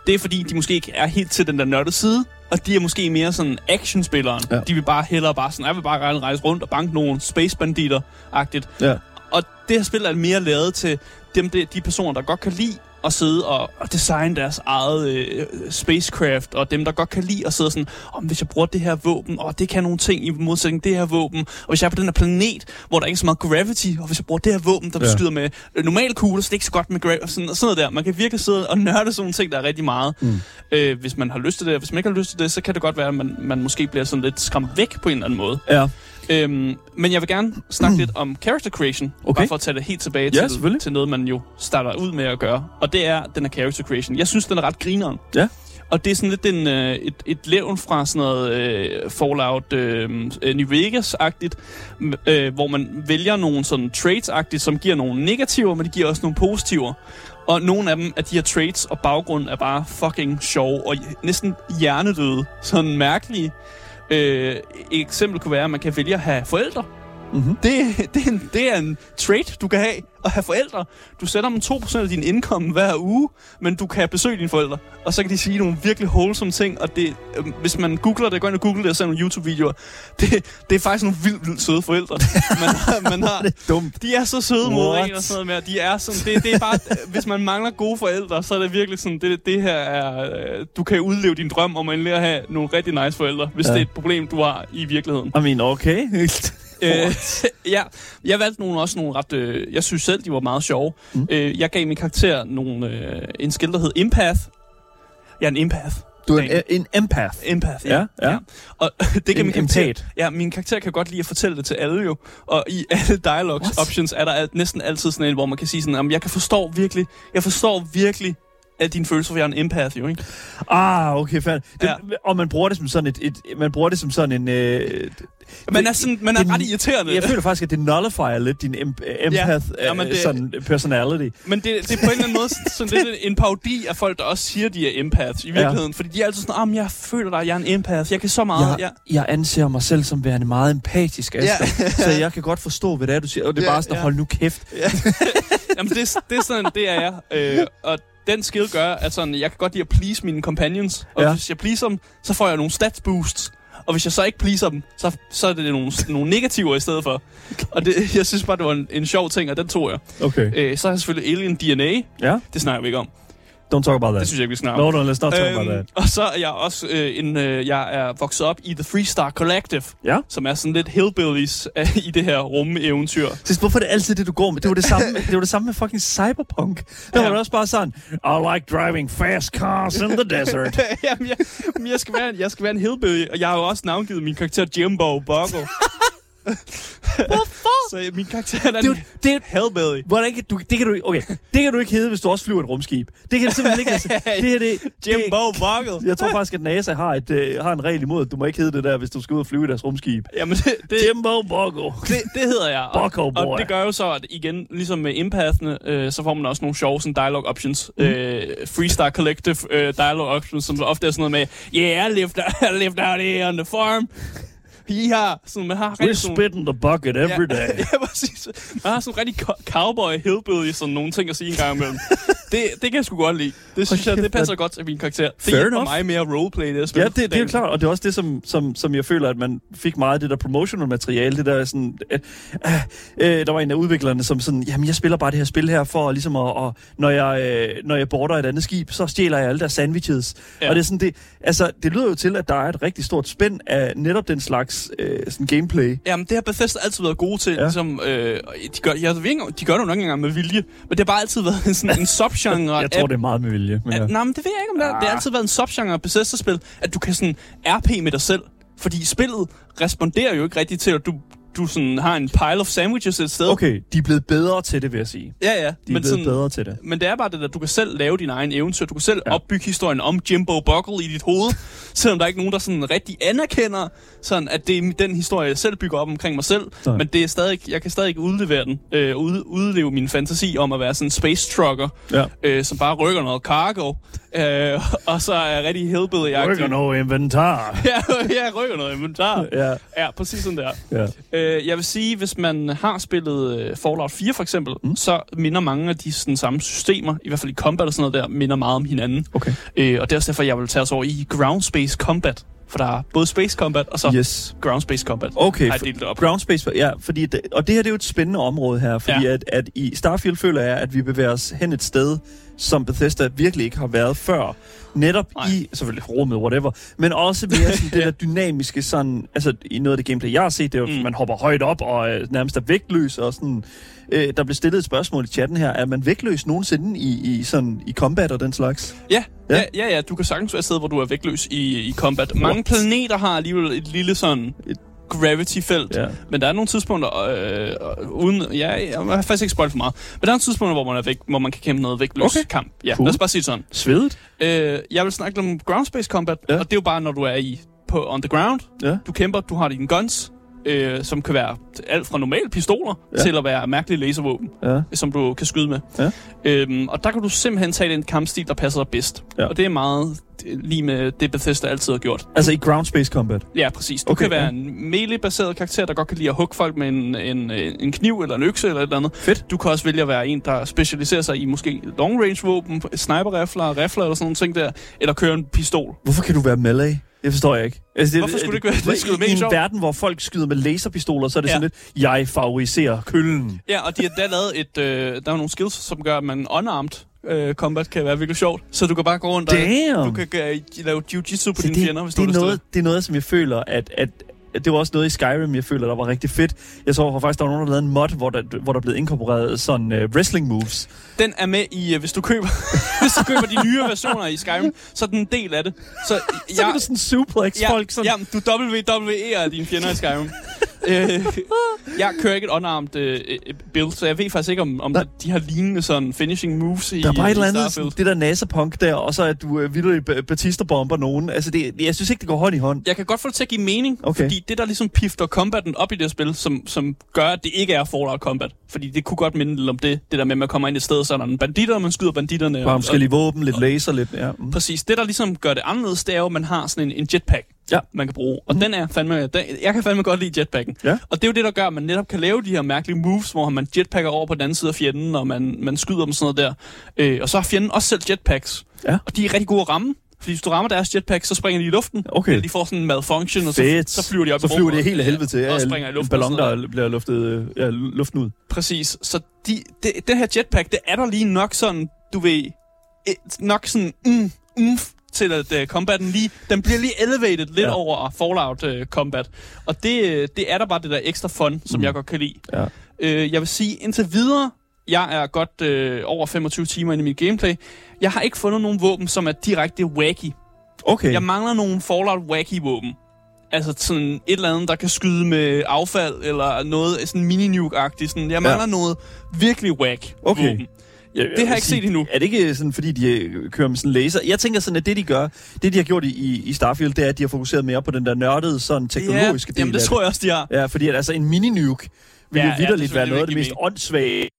det er fordi, de måske ikke er helt til den der nørdede side, og de er måske mere sådan actionspilleren.
Ja.
De vil bare hellere bare sådan, jeg vil bare gerne rejse rundt og banke nogle space banditter agtigt
Ja.
Og det her spil er mere lavet til dem, de, de personer, der godt kan lide at sidde og, og designe deres eget øh, spacecraft, og dem, der godt kan lide at sidde sådan, om hvis jeg bruger det her våben, og det kan nogle ting i modsætning det her våben, og hvis jeg er på den her planet, hvor der ikke er så meget gravity, og hvis jeg bruger det her våben, der
Ja.
ja. med øh, normal kugler, så det er ikke så godt med gravity, sådan, sådan noget der. Man kan virkelig sidde og nørde sådan nogle ting, der er rigtig meget.
Mm.
Øh, hvis man har lyst til det, hvis man ikke har lyst til det, så kan det godt være, at man, man måske bliver sådan lidt skræmt væk på en eller anden måde.
Ja.
Øhm, men jeg vil gerne snakke lidt om character creation,
Okay.
bare for at tage det helt tilbage
Ja,
til, til noget, man jo starter ud med at gøre. Og det er den her character creation. Jeg synes, den er ret grineren.
Ja.
Og det er sådan lidt en, øh, et, et levn fra sådan noget øh, Fallout øh, øh, New Vegas-agtigt, øh, hvor man vælger nogle sådan traits-agtigt, som giver nogle negativer, men de giver også nogle positiver. Og nogle af dem af de her traits og baggrund er bare fucking sjove og næsten hjernedøde. Sådan mærkelige. Øh, et eksempel kunne være, at man kan vælge at have forældre.
Mm-hmm.
Det, (laughs) det, er en, det er en trait, du kan have at have forældre. Du sætter dem 2% af din indkomst hver uge, men du kan besøge dine forældre. Og så kan de sige nogle virkelig wholesome ting, og det, øh, hvis man googler det, gå ind og google det og ser nogle YouTube-videoer, det, det er faktisk nogle vildt, vildt søde forældre. man, har, (laughs) man har,
Det er dumt.
de er så søde mod en og sådan noget med. De er sådan, det, det er bare, hvis man mangler gode forældre, så er det virkelig sådan, det, det her er, øh, du kan udleve din drøm om at have nogle rigtig nice forældre, hvis
ja.
det er et problem, du har i virkeligheden.
I mean, okay. (laughs)
Øh, (laughs) ja, jeg valgte nogle, også nogle ret... Øh, jeg synes selv, de var meget sjove.
Mm.
Øh, jeg gav min karakter nogle, øh, en skill, der hed Empath. Jeg er en empath.
Du er en, en empath.
Empath,
Ja,
ja.
ja.
Og (laughs) det kan
En
min karakter... Ja, min karakter kan godt lide at fortælle det til alle jo. Og i (laughs) alle dialogues
What?
options er der al- næsten altid sådan en, hvor man kan sige sådan, "Jamen, jeg kan forstå virkelig, jeg forstår virkelig alle dine følelser, for jeg er en empath jo, ikke?
Ah, okay, fair. Det,
Ja.
Og man bruger det som sådan et, et man bruger det som sådan en... Øh,
Man er, sådan, man er
det-
ret irriterende.
jeg føler faktisk, at det nullifier lidt din em- empath ja,
Ja, men
det...
det-
sådan personality.
Men det, det er på en eller anden måde sådan lidt en parodi af folk, der også siger, de er empaths i virkeligheden. Fordi de er altid sådan, om jeg føler dig, jeg er en empath, jeg kan så meget.
Jeg,
Ja.
jeg anser mig selv som værende meget empatisk, Asger.
Ja.
så jeg kan godt forstå, hvad det er, du siger. Og det er
Ja,
bare sådan,
ja.
hold nu kæft. (laughs)
Jamen, det, det er sådan, det er jeg. Øh, og den skill gør, at sådan, jeg kan godt lide at please mine companions. Og
Ja.
ja. hvis jeg pleaser dem, så får jeg nogle stats boosts. Og hvis jeg så ikke pleaser dem, så, så er det nogle, nogle negativer i stedet for. Og det, jeg synes bare, det var en, en sjov ting, og den tog jeg.
Okay.
Øh, så har jeg selvfølgelig Alien DNA.
Ja?
Det snakker vi ikke om.
Don't talk about that.
Det synes jeg ikke, vi snakker om.
No, no, let's not talk about that.
og så er jeg også øh, en, øh, jeg er vokset op i The Three Star Collective,
Ja?
som er sådan lidt hillbillies øh, i det her rumeventyr.
Så hvorfor er det altid det, du går med? Det var det samme, det var det samme med fucking Cyberpunk. Der var det også bare sådan, I like driving fast cars in the desert. (laughs)
Jamen, jeg, jeg, skal være, en- jeg skal være en hillbilly, og jeg har jo også navngivet min karakter Jimbo Boggle. (laughs) Hvorfor? Så øh, min karakter er
Det, det,
hillbilly.
Hvordan kan du, det kan du ikke, okay, det kan du ikke hedde, hvis du også flyver et rumskib. Det kan det simpelthen ikke, altså, det her, det, (laughs)
Jimbo Boggle.
jeg tror faktisk, at NASA har, et, øh, har en regel imod, at du må ikke hedde det der, hvis du skal ud og flyve i deres rumskib.
Jamen, det, det,
Jimbo Bogo.
det, det hedder jeg. Og,
Bucko boy.
og det gør jo så, at igen, ligesom med empathene, øh, så får man også nogle sjove sådan dialogue options. Mm. Øh, Freestar Collective øh, dialogue options, som ofte er sådan noget med, yeah, I lived, (laughs) I lived out here on the farm. Ja, sådan, man har
We
rigtig sådan,
spit in the bucket every (laughs) day.
ja, præcis. Man har sådan rigtig co- cowboy hillbilly, sådan nogle ting at sige en gang imellem. (laughs) det, det kan jeg sgu godt lide. Det synes jeg, det passer godt til min karakter. Det
Fair
hjælper
enough.
mig at roleplay det spil.
Ja, det, det er jo klart, og det er også det, som, som, som jeg føler, at man fik meget af det der promotional materiale, det der sådan, øh, øh, der var en af udviklerne, som sådan, jamen jeg spiller bare det her spil her for ligesom at, og, når jeg, øh, når jeg border et andet skib, så stjæler jeg alle der sandwiches. Ja.
Ja.
Og det er sådan, det, altså det lyder jo til, at der er et rigtig stort spænd af netop den slags øh, sådan gameplay.
Jamen, det har Bethesda altid været gode til.
Ja.
Ligesom, øh, de, gør, jeg ved ikke, de gør det jo nok engang med vilje, men det har bare altid (laughs) været en, sådan, en subgenre.
Jeg tror, det er meget med vilje. Men ja.
Nej, men det ved jeg ikke, om det er. Det har altid været en subgenre af Bethesda-spil, at du kan sådan RP med dig selv. Fordi spillet responderer jo ikke rigtigt til, at du, du sådan har en pile of sandwiches et sted.
Okay, de er blevet bedre til det, vil jeg sige.
Ja, ja.
De er
men,
blevet
sådan,
bedre til det.
men det er bare det der, du kan selv lave din egen eventyr. Du kan selv
Ja.
opbygge historien om Jimbo Buckle i dit hoved, (laughs) selvom der er ikke nogen, der sådan rigtig anerkender, sådan at det er den historie, jeg selv bygger op omkring mig selv.
Nej.
Men det er stadig, jeg kan stadig udlevere den, øh, ud, udleve min fantasi om at være sådan en space trucker,
Ja.
øh, som bare rykker noget cargo, øh, og så er rigtig hillbilly
Rykker noget inventar. (laughs)
Ja, jeg rykker noget inventar.
Ja,
Ja, præcis sådan der.
ja.
Øh, jeg vil sige, hvis man har spillet øh, Fallout 4 for eksempel, mm. så minder mange af de sådan, samme systemer, i hvert fald i combat og sådan noget der, minder meget om hinanden.
Okay.
Øh, og det er også derfor, jeg vil tage os over i Ground Space Combat. For der er både Space Combat og så
Yes.
Ground Space Combat.
Okay,
Har jeg delt op.
Ground Space, ja, fordi det, og det her det er jo et spændende område her, fordi ja.
Ja.
at, at i Starfield føler jeg, at vi bevæger os hen et sted, som Bethesda virkelig ikke har været før. Netop
Nej.
I, selvfølgelig rummet, whatever, men også mere sådan (laughs) det der dynamiske sådan, altså i noget af det gameplay, jeg har set, det er jo,
Mm.
man hopper højt op og øh, nærmest er vægtløs og sådan. Øh, der blev stillet et spørgsmål i chatten her, er man vægtløs nogensinde i, i, sådan, i combat og den slags?
Ja, ja,
Ja.
ja, ja, du kan sagtens være et sted, hvor du er vægtløs i, i combat. Mange planeter har alligevel et lille sådan et gravity-felt,
Ja.
men der er nogle tidspunkter, øh, uden, ja, jeg har faktisk ikke spoilt for meget, men der er nogle tidspunkter, hvor man, er væk, hvor man kan kæmpe noget vægtløs
Okay.
kamp. Ja,
Cool.
lad os bare sige sådan.
Svedet?
Øh, jeg vil snakke om ground space combat. Ja. og det er jo bare, når du er i på on the ground,
Ja.
du kæmper, du har dine guns, øh, som kan være alt fra normale pistoler ja. Til at være mærkelige laservåben,
Ja.
som du kan skyde med.
Ja.
Øhm, og der kan du simpelthen tage den kampstil, der passer dig bedst.
Ja.
Og det er meget lige med det, Bethesda altid har gjort.
Altså i ground space combat?
Ja, præcis. Du
Okay,
kan være
ja.
en melee-baseret karakter, der godt kan lide at hugge folk med en, en, en kniv eller en økse eller et eller andet.
Fedt.
Du kan også vælge at være en, der specialiserer sig i måske long-range-våben, sniper-rifler, rifler eller sådan nogle ting der, eller køre en pistol.
Hvorfor kan du være melee? Det forstår jeg ikke. Altså,
Hvorfor skulle det ikke være- det sgu da
I, en
sjovt.
verden, hvor folk skyder med laserpistoler, så er det
Ja.
sådan lidt, jeg favoriserer køllen.
Ja, og de har da lavet et... Øh, der er nogle skills, som gør, at man unarmed øh, combat kan være virkelig sjovt. Så du kan bare gå rundt og...
Damn!
Du kan øh, lave jiu-jitsu på
Så
dine
det,
fjender, hvis
det,
du
er noget, det er noget, som jeg føler, at, at det var også noget i Skyrim, jeg føler, der var rigtig fedt. Jeg så faktisk, der var nogen, der lavede en mod, hvor der, hvor der blev inkorporeret sådan uh, wrestling moves.
Den er med i... Øh, hvis, du køber, (laughs) hvis du køber de nye versioner i Skyrim, så er den en del af det. Så,
Så kan du sådan suplex
ja,
folk. Sådan,
ja, du WWE'er dine fjender i Skyrim. Øh, jeg kører ikke et unarmed øh, øh, build, så jeg ved faktisk ikke, om, om
Nej.
de har lignende sådan finishing moves i
der er bare et eller andet, sådan, det der NASA-punk der, og så at du uh, vildt Batista-bomber nogen. Altså, det, jeg synes ikke, det går hånd i hånd.
Jeg kan godt få det til at give mening,
Okay.
fordi det der ligesom pifter combaten op i det spil, som, som gør, at det ikke er Fallout Combat. Fordi det kunne godt minde lidt om det, det der med, at man kommer ind et sted, så er der nogle banditter, og man skyder banditterne.
Bare
og,
forskellige våben, lidt laser, lidt... Ja. Mm.
Præcis. Det, der ligesom gør det anderledes, det er jo, at man har sådan en, en jetpack,
Ja.
man kan bruge. Og den er fandme... Den, jeg kan fandme godt lide jetpacken.
Ja.
Og det er jo det, der gør, at man netop kan lave de her mærkelige moves, hvor man jetpacker over på den anden side af fjenden, og man, man skyder dem sådan noget der. Øh, og så har fjenden også selv jetpacks.
Ja.
Og de er rigtig gode at ramme. Fordi hvis du rammer deres jetpack, så springer de i luften.
Okay.
Eller de får sådan en malfunction, og så, så flyver de op
så flyver det helt af helvede til.
Ja, og springer i
en
luften.
ballon,
sådan noget.
der bliver luftet øh, ja, luften ud.
Præcis. Så de, de, den her jetpack, det er der lige nok sådan, du ved, et, nok sådan, mm, umf, til at uh, combatten lige, den bliver lige elevated lidt ja. Over Fallout uh, combat. Og det, øh, det er der bare det der ekstra fun, som
mm.
Jeg godt kan lide.
Ja.
Uh, jeg vil sige, indtil videre, jeg er godt uh, over 25 timer inde i mit gameplay. Jeg har ikke fundet nogen våben, som er direkte wacky.
Okay.
Jeg mangler nogle Fallout wacky våben. Altså sådan et eller andet, der kan skyde med affald, eller noget sådan mini-nuke-agtigt. Sådan. Jeg mangler ja. noget virkelig whack
Okay.
våben.
Ja,
Det har jeg ikke set endnu.
Er det ikke sådan, fordi de øh, kører med sådan laser? Jeg tænker sådan, at det de gør, det de har gjort i, i, i Starfield, det er, at de har fokuseret mere på den der nørdede, sådan teknologiske
ja,
del
jamen, det tror jeg også, de har.
Ja, fordi at, altså en mini-nuke vil
Ja,
ja,
ja,
jo vidderligt
synes
være
jeg
noget af det mest åndssvage.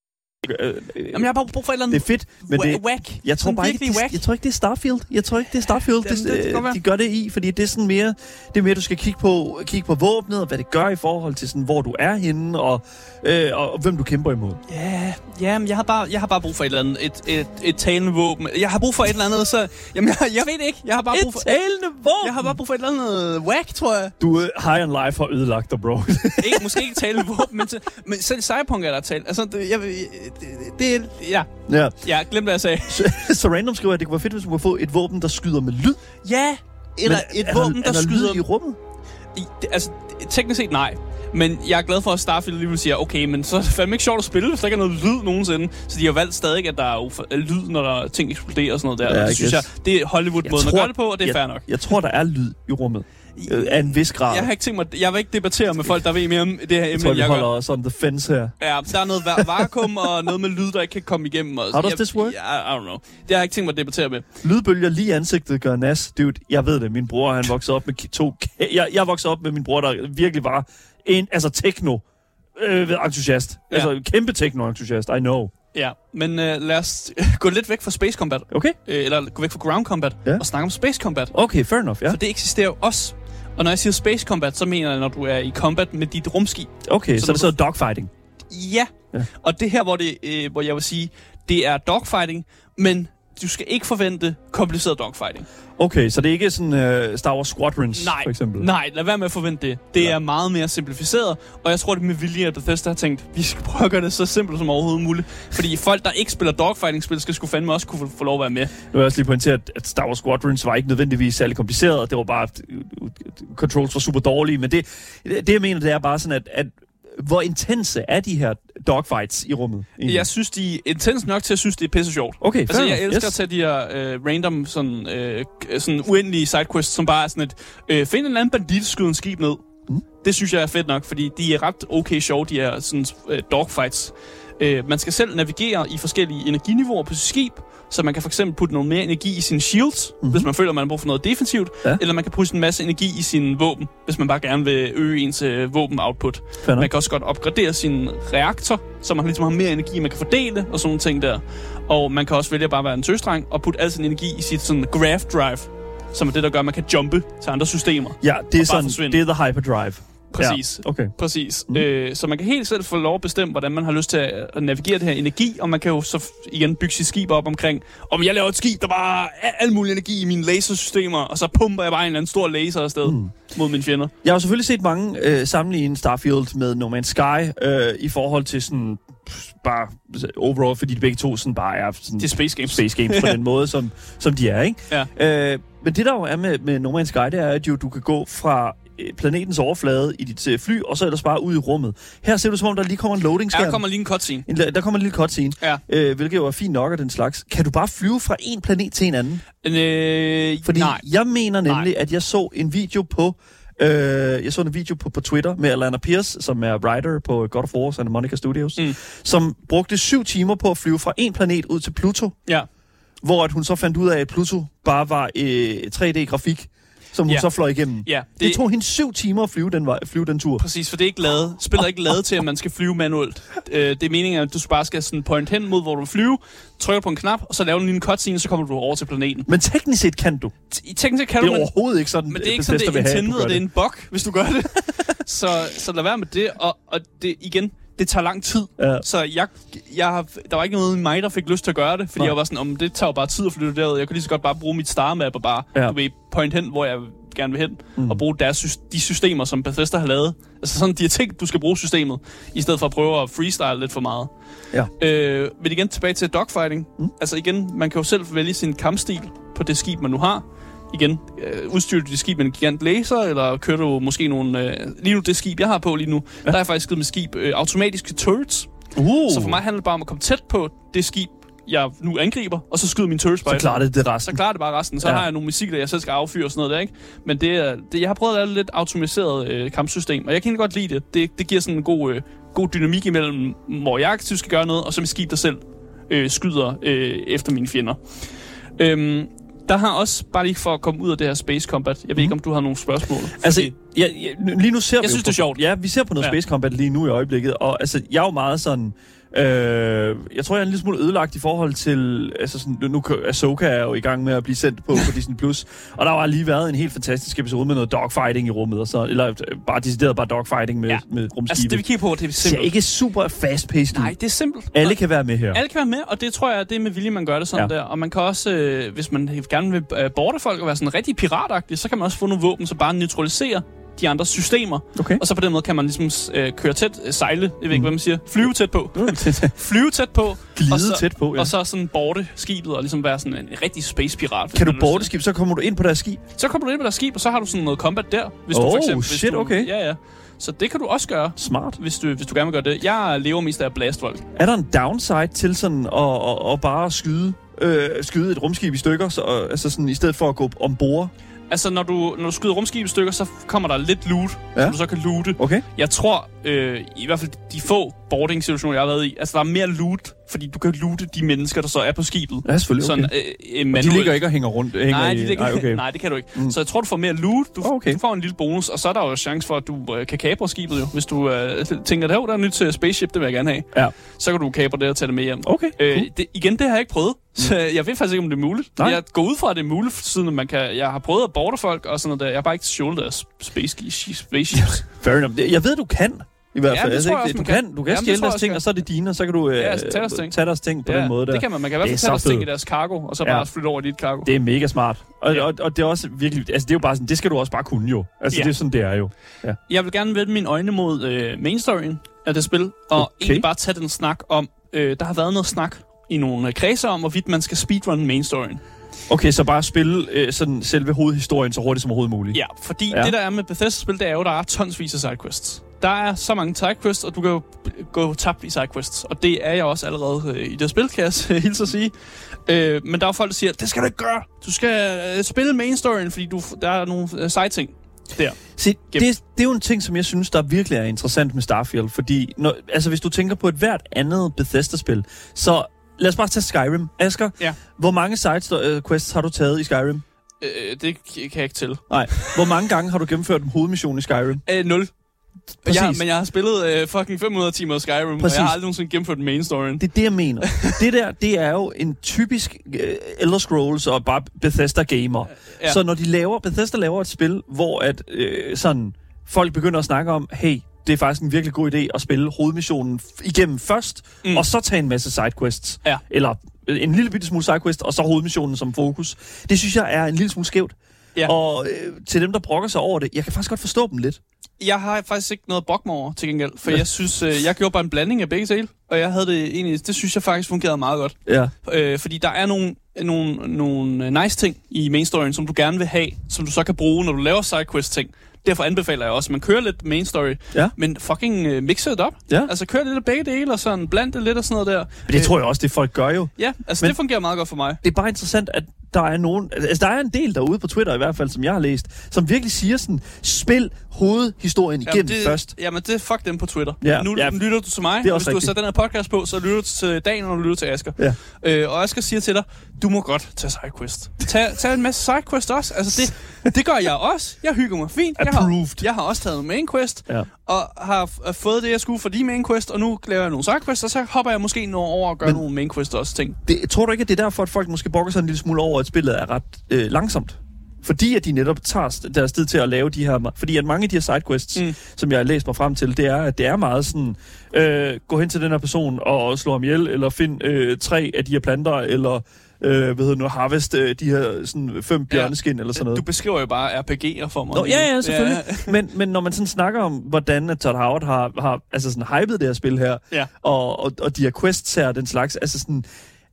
Øh, øh,
Jamen, jeg har bare brug for et eller
det
andet
er fedt, men det,
whack.
jeg tror bare ikke, det,
whack.
jeg tror ikke, det er Starfield. Jeg tror ikke, det er Starfield,
Jamen, det- det
det,
være.
de gør det i, fordi det er sådan mere, det er mere, du skal kigge på, kigge på våbnet, og hvad det gør i forhold til sådan, hvor du er henne, og, øh, og, og hvem du kæmper imod.
Ja, ja, men jeg har bare, jeg har bare brug for et eller andet, et, et, et talende våben. Jeg har brug for et eller andet, så... Jamen, jeg, jeg ved det ikke. Jeg har bare brug for...
talende våben!
Jeg har bare brug for et eller andet whack, tror jeg.
Du er high on life har ødelagt dig, bro.
ikke, måske ikke talende våben, men, til, men selv Cyberpunk er der talt. Altså, det, jeg, det, det, ja,
ja.
ja, glem hvad jeg sagde.
Så, (laughs) så random skriver, at det kunne være fedt, hvis man kunne få et våben, der skyder med lyd.
Ja, eller
Men
et
er
våben,
er
der skyder...
i rummet?
I, det, altså, det- teknisk set nej. Men jeg er glad for, at Starfield alligevel siger, okay, men så er det fandme ikke sjovt at spille, hvis der ikke er noget lyd nogensinde. Så de har valgt stadig, at der er uf- er lyd, når der ting eksploderer og sådan noget der.
Ja,
det synes jeg, det er Hollywood-måden at gøre det på, og det er
jeg,
fair nok.
Jeg tror, der er lyd i rummet. Øh, af en vis grad.
Jeg har ikke tænkt mig, jeg vil ikke debatere med folk, der ved mere om det her
jeg
emne,
tror,
end
vi
jeg
holder
gør.
os on the fence her.
Ja, der er noget va- vakuum og noget med lyd, der ikke kan komme igennem. Og,
How does
jeg,
this work?
Ja, I, don't know. Det har jeg ikke tænkt mig at debattere med.
Lydbølger lige i ansigtet gør nas. Dude, jeg ved det. Min bror, han voksede op med to... Jeg, jeg voksede op med min bror, der virkelig var en... Altså techno. Øh, entusiast.
Ja.
Altså kæmpe techno-entusiast. I know.
Ja, men uh, lad os gå lidt væk fra space combat,
Okay?
øh, eller gå væk fra ground combat,
Ja.
og snakke om space combat.
Okay, fair enough, ja.
For det eksisterer jo også. Og når jeg siger space combat, så mener jeg, når du er i combat med dit rumskib.
Okay,
Så
så, det er så dogfighting.
Ja.
Ja.
Og det her, hvor, det, øh, hvor jeg vil sige, det er dogfighting, men du skal ikke forvente kompliceret dogfighting.
Okay, så det er ikke sådan uh, Star Wars Squadrons,
Nej,
for eksempel?
nej, lad være med at forvente det. Det
Ja.
er meget mere simplificeret, og jeg tror, det er med vilje, at Bethesda har tænkt, vi skal prøve at gøre det så simpelt som overhovedet muligt. Fordi folk, der ikke spiller dogfighting-spil, skal sgu fandme også kunne få, få lov at være med.
Nu vil jeg også lige pointere, at- Star Wars Squadrons var ikke nødvendigvis særlig kompliceret. Det var bare, at controls var super dårlige. Men det, det jeg mener, det er bare sådan, at, at hvor intense er de her dogfights i rummet? egentlig?
Jeg synes, de er intens nok til at synes, det er pisse sjovt.
Okay,
Altså, jeg elsker
yes.
at tage de her øh, random, sådan, øh, sådan uendelige sidequests, som bare er sådan et, øh, find en eller anden bandit, skyde en skib ned.
Mm.
Det synes jeg er fedt nok, fordi de er ret okay sjove, de her sådan, øh, dogfights. Øh, man skal selv navigere i forskellige energiniveauer på sit skib, så man kan for eksempel putte noget mere energi i sine shields,
Mhm.
mm-hmm. hvis man føler, man har brug for noget defensivt,
Ja.
eller man kan putte en masse energi i sine våben, hvis man bare gerne vil øge ens øh, våben-output. Man kan også godt opgradere sin reaktor, så man ligesom har mere energi, man kan fordele og sådan nogle ting der. Og man kan også vælge at bare være en tøstreng og putte al sin energi i sit sådan graph drive, som er det, der gør, at man kan jumpe til andre systemer.
Ja, det er, sådan,
forsvinde.
det er the hyperdrive.
Præcis.
Ja, okay.
Præcis.
Mm.
Øh, så man kan helt selv få lov at bestemme, hvordan man har lyst til at navigere det her energi, og man kan jo så igen bygge sit skib op omkring, om jeg laver et skib, der bare er al mulig energi i mine lasersystemer, og så pumper jeg bare en eller anden stor laser afsted
Mm.
mod mine fjender.
Jeg har selvfølgelig set mange øh, sammenligne Starfield med No Man's Sky øh, i forhold til sådan bare overall, fordi de begge to sådan bare er sådan
Det er Space Games.
space games på (laughs) den måde, som, som de er, ikke?
Ja.
Øh, men det der jo er med, med No Man's Sky, det er, at jo, du kan gå fra planetens overflade i dit øh, fly, og så ellers bare ud i rummet. Her ser du som om, der lige kommer en loading
Ja,
skærm.
der kommer lige en cutscene.
En, der kommer en lille cutscene,
Ja.
øh, hvilket jo er fint nok af den slags. Kan du bare flyve fra en planet til en anden?
Øh,
Fordi
nej.
jeg mener nemlig,
Nej.
at jeg så en video på øh, jeg så en video på, på Twitter med Alana Pierce, som er writer på God of War Santa Monica Studios,
Mm.
som brugte syv timer på at flyve fra en planet ud til Pluto,
Ja.
hvor at hun så fandt ud af, at Pluto bare var øh, 3D-grafik, som hun
Ja.
så fløj igennem.
Ja,
Det, det tog hende syv timer at flyve den, vej, flyve den tur.
Præcis, for det er ikke lavet. Spillet er ikke lavet til, at man skal flyve manuelt. Øh, det er meningen, at du bare skal sådan point hen mod, hvor du vil flyve, trykker på en knap, og så laver du lige en cutscene, så kommer du over til planeten.
Men teknisk set kan du.
I teknisk set kan
Det
du,
er
men,
overhovedet ikke sådan,
men det er ikke sådan, det er
du
intended,
gør
det er en bug, hvis du gør det. (laughs) så, så lad være med det, og, og det igen, det tager lang tid.
Ja.
Så jeg, jeg der var ikke noget i mig, der fik lyst til at gøre det, fordi
Nej.
jeg var sådan, om det tager jo bare tid at flytte derud. Jeg kunne lige så godt bare bruge mit star map og bare,
Ja.
du ved, point hen, hvor jeg gerne vil hen,
Mm.
og bruge deres, de systemer, som Bethesda har lavet. Altså sådan, de har tænkt, du skal bruge systemet, i stedet for at prøve at freestyle lidt for meget.
Ja.
Øh, men igen tilbage til dogfighting.
Mm.
Altså igen, man kan jo selv vælge sin kampstil på det skib, man nu har. Igen, øh, udstyrer du dit skib med en gigant laser, eller kører du måske nogle... Øh, lige nu, det skib, jeg har på lige nu, ja. der har jeg faktisk skrevet med skib øh, automatiske turrets.
Uh,
Så for mig handler det bare om at komme tæt på det skib, jeg nu angriber, og så skyde min turrets bare
så klarer det det
Så
resten.
klarer det bare resten. Så
Ja.
har jeg nogle missiler, jeg selv skal affyre og sådan noget der, ikke? Men det er, det, jeg har prøvet at lave et lidt automatiseret øh, kampsystem, og jeg kan godt lide det. Det, det giver sådan en god, øh, god dynamik imellem, hvor jeg aktivt skal gøre noget, og så mit skib, der selv øh, skyder øh, efter mine fjender. Øhm, der har også, bare lige for at komme ud af det her Space Combat, jeg ved
Mhm.
ikke, om du har nogle spørgsmål.
Altså,
Fordi-
ja, ja, lige nu ser vi jo
synes,
på,
det er sjovt.
Ja, vi ser på noget. Ja. Space Combat lige nu i øjeblikket, og altså, jeg er jo meget sådan... Øh, jeg tror, jeg er en lille smule ødelagt i forhold til... Altså, sådan, nu, Ahsoka er jo i gang med at blive sendt på, på (laughs) Disney+. Plus, og der har lige været en helt fantastisk episode med noget dogfighting i rummet, og så, eller bare decideret bare dogfighting med, ja. Med
altså,
rumskibet.
det vi kigger på, det er
det ser
simpelt.
ikke super fast-paced.
Nej, det er simpelt.
Alle kan være med her.
Alle kan være med, og det tror jeg, det er med vilje, man gør det sådan
Ja.
der. Og man kan også, øh, hvis man gerne vil øh, borte folk og være sådan rigtig piratagtig, så kan man også få nogle våben, som bare neutraliserer de andre systemer.
Okay.
Og så på den måde kan man ligesom øh, køre tæt, øh, sejle, jeg ved ikke,
Mm.
hvad man siger, flyve tæt på. (laughs) Flyve tæt på, og
Glide
så,
tæt på, ja.
og så sådan borte skibet og ligesom være sådan en rigtig space pirat. hvis
Kan du borte
til
skib, så kommer du ind på deres skib.
Så kommer du ind på deres skib, og så har du sådan noget combat der. Hvis
Oh,
du for eksempel, hvis
shit,
du,
okay.
Ja, ja. Så det kan du også gøre,
Smart.
hvis du, hvis du gerne vil gøre det. Jeg lever mest af blastvold.
Er der en downside til sådan at, at, at bare skyde, øh, skyde et rumskib i stykker, så, altså sådan, i stedet for at gå ombord?
Altså, når du, når du skyder rumskib i stykker, så kommer der lidt loot,
ja.
som du så kan loote.
Okay.
Jeg tror, øh, i hvert fald de få boarding-situationer, jeg har været i, altså der er mere loot, fordi du kan loote de mennesker, der så er på skibet.
Ja, selvfølgelig.
Sådan,
Okay.
øh, øh,
Og de
manuelt.
ligger ikke og hænger rundt. Hænger
Nej,
i,
de ligger,
Ej, okay. (laughs)
nej, det kan du ikke.
Mm.
Mm. Så jeg tror, du får mere loot. Du,
Okay.
du får en lille bonus, og så er der jo chance for, at du øh, kan kapre skibet jo. Hvis du øh, tænker, der er nyt til spaceship, det vil jeg gerne have.
Ja.
Så kan du kapre det og tage det med hjem.
Okay,
Øh,
cool.
det, igen, det har jeg ikke prøvet. Så jeg ved faktisk ikke, om det er muligt.
Nej.
Jeg går ud fra, at det er muligt, siden man kan, jeg har prøvet at borte folk og sådan noget der. Jeg har bare ikke stjålet deres space, spaceships. (laughs)
Fair enough. Jeg ved, du kan. I hvert
Ja,
fald.
det
Altså, ikke? du, kan,
kan.
du kan
Jamen,
stjæle deres ting, og så er det dine, og så kan du øh,
Ja, så tage deres ting.
tage deres ting på den måde der.
det kan man. Man kan i hvert
er
fald tage deres ting i deres cargo, og så
Ja.
bare flytte over i dit cargo.
Det er mega smart. Og,
Ja.
og, og det er også virkelig, altså det er jo bare sådan, det skal du også bare kunne jo. Altså
Ja.
det er sådan, det er jo. Ja.
Jeg vil gerne vende mine øjne mod øh, main storyen af det spil, og
Okay.
egentlig bare tage den snak om, øh, der har været noget snak i nogle øh, kredser om, hvorvidt man skal speedrun main storyen.
Okay, så bare spille øh, sådan selve hovedhistorien så hurtigt som overhovedet muligt.
Ja, fordi
Ja.
ja. det der er med Bethesda-spil, det er jo, der er tonsvis af sidequests. Der er så mange sidequests, og du kan jo gå tabt i sidequests. Og det er jeg også allerede øh, i det spil, kan jeg (laughs) hilse at sige. Øh, men der er folk, der siger, det skal du ikke gøre. Du skal øh, spille main storyen, fordi du, der er nogle øh, side-ting der.
Se, det, det er jo en ting, som jeg synes, der virkelig er interessant med Starfield, fordi når, altså, hvis du tænker på et hvert andet Bethesda-spil, så lad os bare tage Skyrim. Asger,
Ja.
hvor mange side-quests har du taget i Skyrim?
Øh, det kan jeg ikke til.
Nej. Hvor mange gange har du gennemført en hovedmission i Skyrim?
Øh, 0.
Præcis.
Jeg, men jeg har spillet øh, fucking 500 timer Skyrim,
Præcis.
og jeg har aldrig nogensinde gennemført main storyen.
Det er det, jeg mener. det der, det er jo en typisk uh, Elder Scrolls og bare Bethesda-gamer. Ja.
Ja.
Så når de laver, Bethesda laver et spil, hvor at, øh, sådan, folk begynder at snakke om, hey, det er faktisk en virkelig god idé at spille hovedmissionen igennem først, mm. Og så tage en masse sidequests.
Ja.
Eller øh, en lille bitte smule sidequest, og så hovedmissionen som fokus. Det synes jeg er en lille smule skævt.
Ja.
Og øh, til dem, der brokker sig over det, jeg kan faktisk godt forstå dem lidt.
Jeg har faktisk ikke noget at brokke mig over til gengæld, for
Ja.
jeg synes, øh, jeg gjorde bare en blanding af begge dele, og jeg havde det egentlig, det synes jeg faktisk fungerede meget godt.
Ja.
Øh, fordi der er nogle, nogle, nogle øh, nice ting i main storyen, som du gerne vil have, som du så kan bruge, når du laver sidequest ting. Derfor anbefaler jeg også, at man kører lidt main story,
Ja.
men fucking uh, mixer det op.
Ja.
Altså kør lidt af begge dele, og sådan bland det lidt og sådan noget der.
Men det tror jeg også, det folk gør jo.
Ja, altså
Men...
det fungerer meget godt for mig.
det er bare interessant, at der er nogen, altså der er en del derude på Twitter i hvert fald, som jeg har læst, som virkelig siger sådan, spil hovedhistorien igennem
det,
først.
Jamen, det fuck dem på Twitter.
Ja,
nu
ja.
lytter du til mig,
Det er
og
også
hvis du har
rigtigt.
sat den her podcast på, så lytter du til Dan, og du lytter til Asger.
Ja.
Øh, og Asger siger til dig, du må godt tage sidequest. Tag, tag en masse sidequest også. Altså, det, det gør jeg også. Jeg hygger mig fint. Jeg har,
Approved.
jeg har også taget en main quest,
Ja.
Og har f- fået det, jeg skulle for de main quest, og nu laver jeg nogle sidequests, og så hopper jeg måske noget over og gør
Men-
nogle main quest også ting.
Det, tror du ikke, at det er derfor, at folk måske brokker sig en lille smule over, at spillet er ret øh, langsomt? Fordi at de netop tager deres tid til at lave de her... Fordi at mange af de her sidequests. Mm. som jeg har læst mig frem til, det er, at det er meget sådan... Øh, gå hen til den her person og slå ham ihjel, eller find øh, tre af de her planter, eller... Øh, hvad hedder nu, harvest øh, de her sådan, fem bjørneskin, eller sådan noget.
Du beskriver jo bare RPG'er for mig.
Nå, ja, ja, selvfølgelig. (laughs) men, men når man sådan snakker om, hvordan at Todd Howard har, har altså sådan hypet det her spil her,
Ja.
og, og, og de her quests her den slags, altså sådan,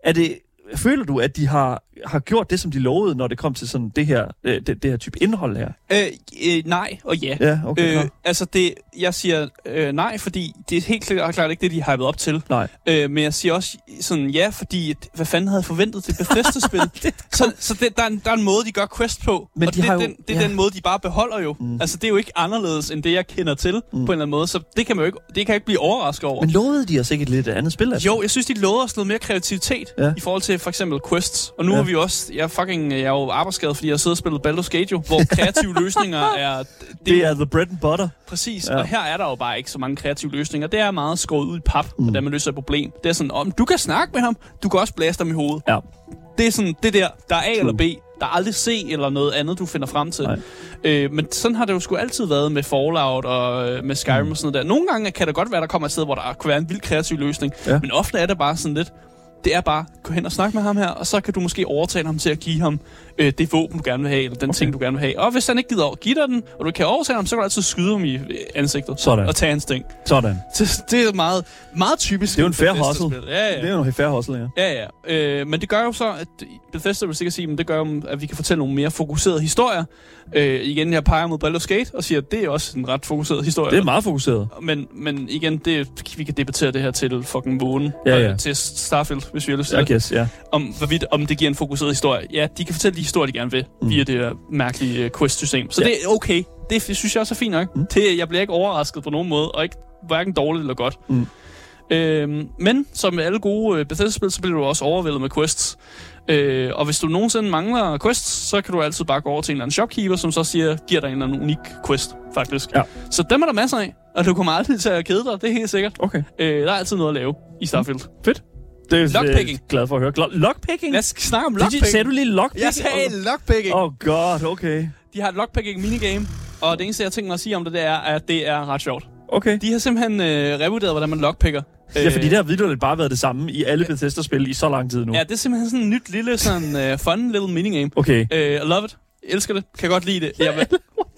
er det, føler du, at de har, har gjort det, som de lovede, når det kom til sådan det her, øh, det, det her type indhold her?
Øh, øh, nej og ja.
Ja, okay.
Øh, altså, det, jeg siger øh, nej, fordi det er helt klart, klart ikke det, de har hypet op til.
Nej.
Øh, men jeg siger også sådan ja, fordi hvad fanden havde jeg forventet til Bethesda-spil? (laughs) så så det, der, er en, der er en måde, de gør quest på,
Men
og
de
det,
har jo-
den, det er
ja.
den måde, de bare beholder jo. Mm. Altså, det er jo ikke anderledes, end det, jeg kender til mm. på en eller anden måde, så det kan man jo ikke, det kan jeg ikke blive overrasket over.
men lovede de os ikke et lidt andet spil? Altså?
Jo, jeg synes, de lovede os noget mere kreativitet
Ja.
i forhold til for eksempel quests. Og nu
Ja.
ja. Vi også... Jeg fucking, jeg er jo arbejdsskadet, fordi jeg har siddet og spillet Baldur's Gate jo, hvor (laughs) kreative løsninger er... Det,
Det er the bread and butter.
Præcis,
ja.
og her er der jo bare ikke så mange kreative løsninger. Det er meget skåret ud i pap, mm. hvordan man løser et problem. Det er sådan, om du kan snakke med ham, du kan også blæse ham i hovedet.
Ja.
Det er sådan, det der, der er A
True.
eller B. Der er aldrig C eller noget andet, du finder frem til.
Nej.
Øh, men sådan har det jo sgu altid været med Fallout og øh, med Skyrim mm. og sådan noget der. Nogle gange kan det godt være, der kommer et sted, hvor der kunne være en vild kreativ løsning.
Ja.
Men ofte er det bare sådan lidt, det er bare, gå hen og snak med ham her, og så kan du måske overtale ham til at give ham øh, det våben, du gerne vil have, eller den
Okay.
ting, du gerne vil have. Og hvis han ikke gider at give dig den, og du kan overtale ham, så kan du altid skyde ham i øh, ansigtet.
Sådan.
Og tage hans ting.
Sådan. (laughs)
Det, det er meget, meget typisk.
Det er jo en fair hustle.
Ja, ja.
Det er jo en fair hustle, ja.
Ja, ja. Øh, men det gør jo så, at Bethesda vil sikkert sige, men det gør jo, at vi kan fortælle nogle mere fokuserede historier. Øh, igen, jeg peger mod Baldur's Gate og siger, at det er også en ret fokuseret historie.
Det er meget fokuseret.
Men, men igen, det, vi kan debattere det her til fucking månen.
Ja, ja.
Øh, Til Starfield, hvis vi har lyst til
I
det.
guess, ja.
Om, hvorvidt, om det giver en fokuseret historie. Ja, de kan fortælle de historier, de gerne vil, mm. via det her mærkelige uh, quest-system. Så
Ja.
det er okay. Det, det synes jeg også er fint nok. Mm. Det, jeg bliver ikke overrasket på nogen måde, og ikke hverken dårligt eller godt.
Mm.
Øhm, men som med alle gode øh, Bethesda-spil, så bliver du også overvældet med quests. Øh, og hvis du nogensinde mangler quests, så kan du altid bare gå over til en eller anden shopkeeper, som så siger, giver dig en eller anden unik quest, faktisk.
Ja.
Så dem er der masser af, og du kommer aldrig til at kede dig, det er helt sikkert.
Okay.
Øh, der er altid noget at lave i Starfield.
Fedt. Det er
Lockpicking.
glad for at høre. Lockpicking?
Lad os snakke om lockpicking.
sagde du lige lockpicking?
Jeg sagde lockpicking.
Oh god, okay.
De har et lockpicking minigame, og det eneste, jeg tænker mig at sige om det, det er, at det er ret sjovt.
Okay.
De har simpelthen øh, revurderet, hvordan man lockpicker.
Ja, fordi det har vidderligt bare været det samme i alle Bethesda-spil i så lang tid nu.
Ja, det er simpelthen sådan en nyt lille, sådan øh, fun little minigame.
Okay.
Øh, I love it. Elsker det. Kan godt lide det. (laughs) Vil...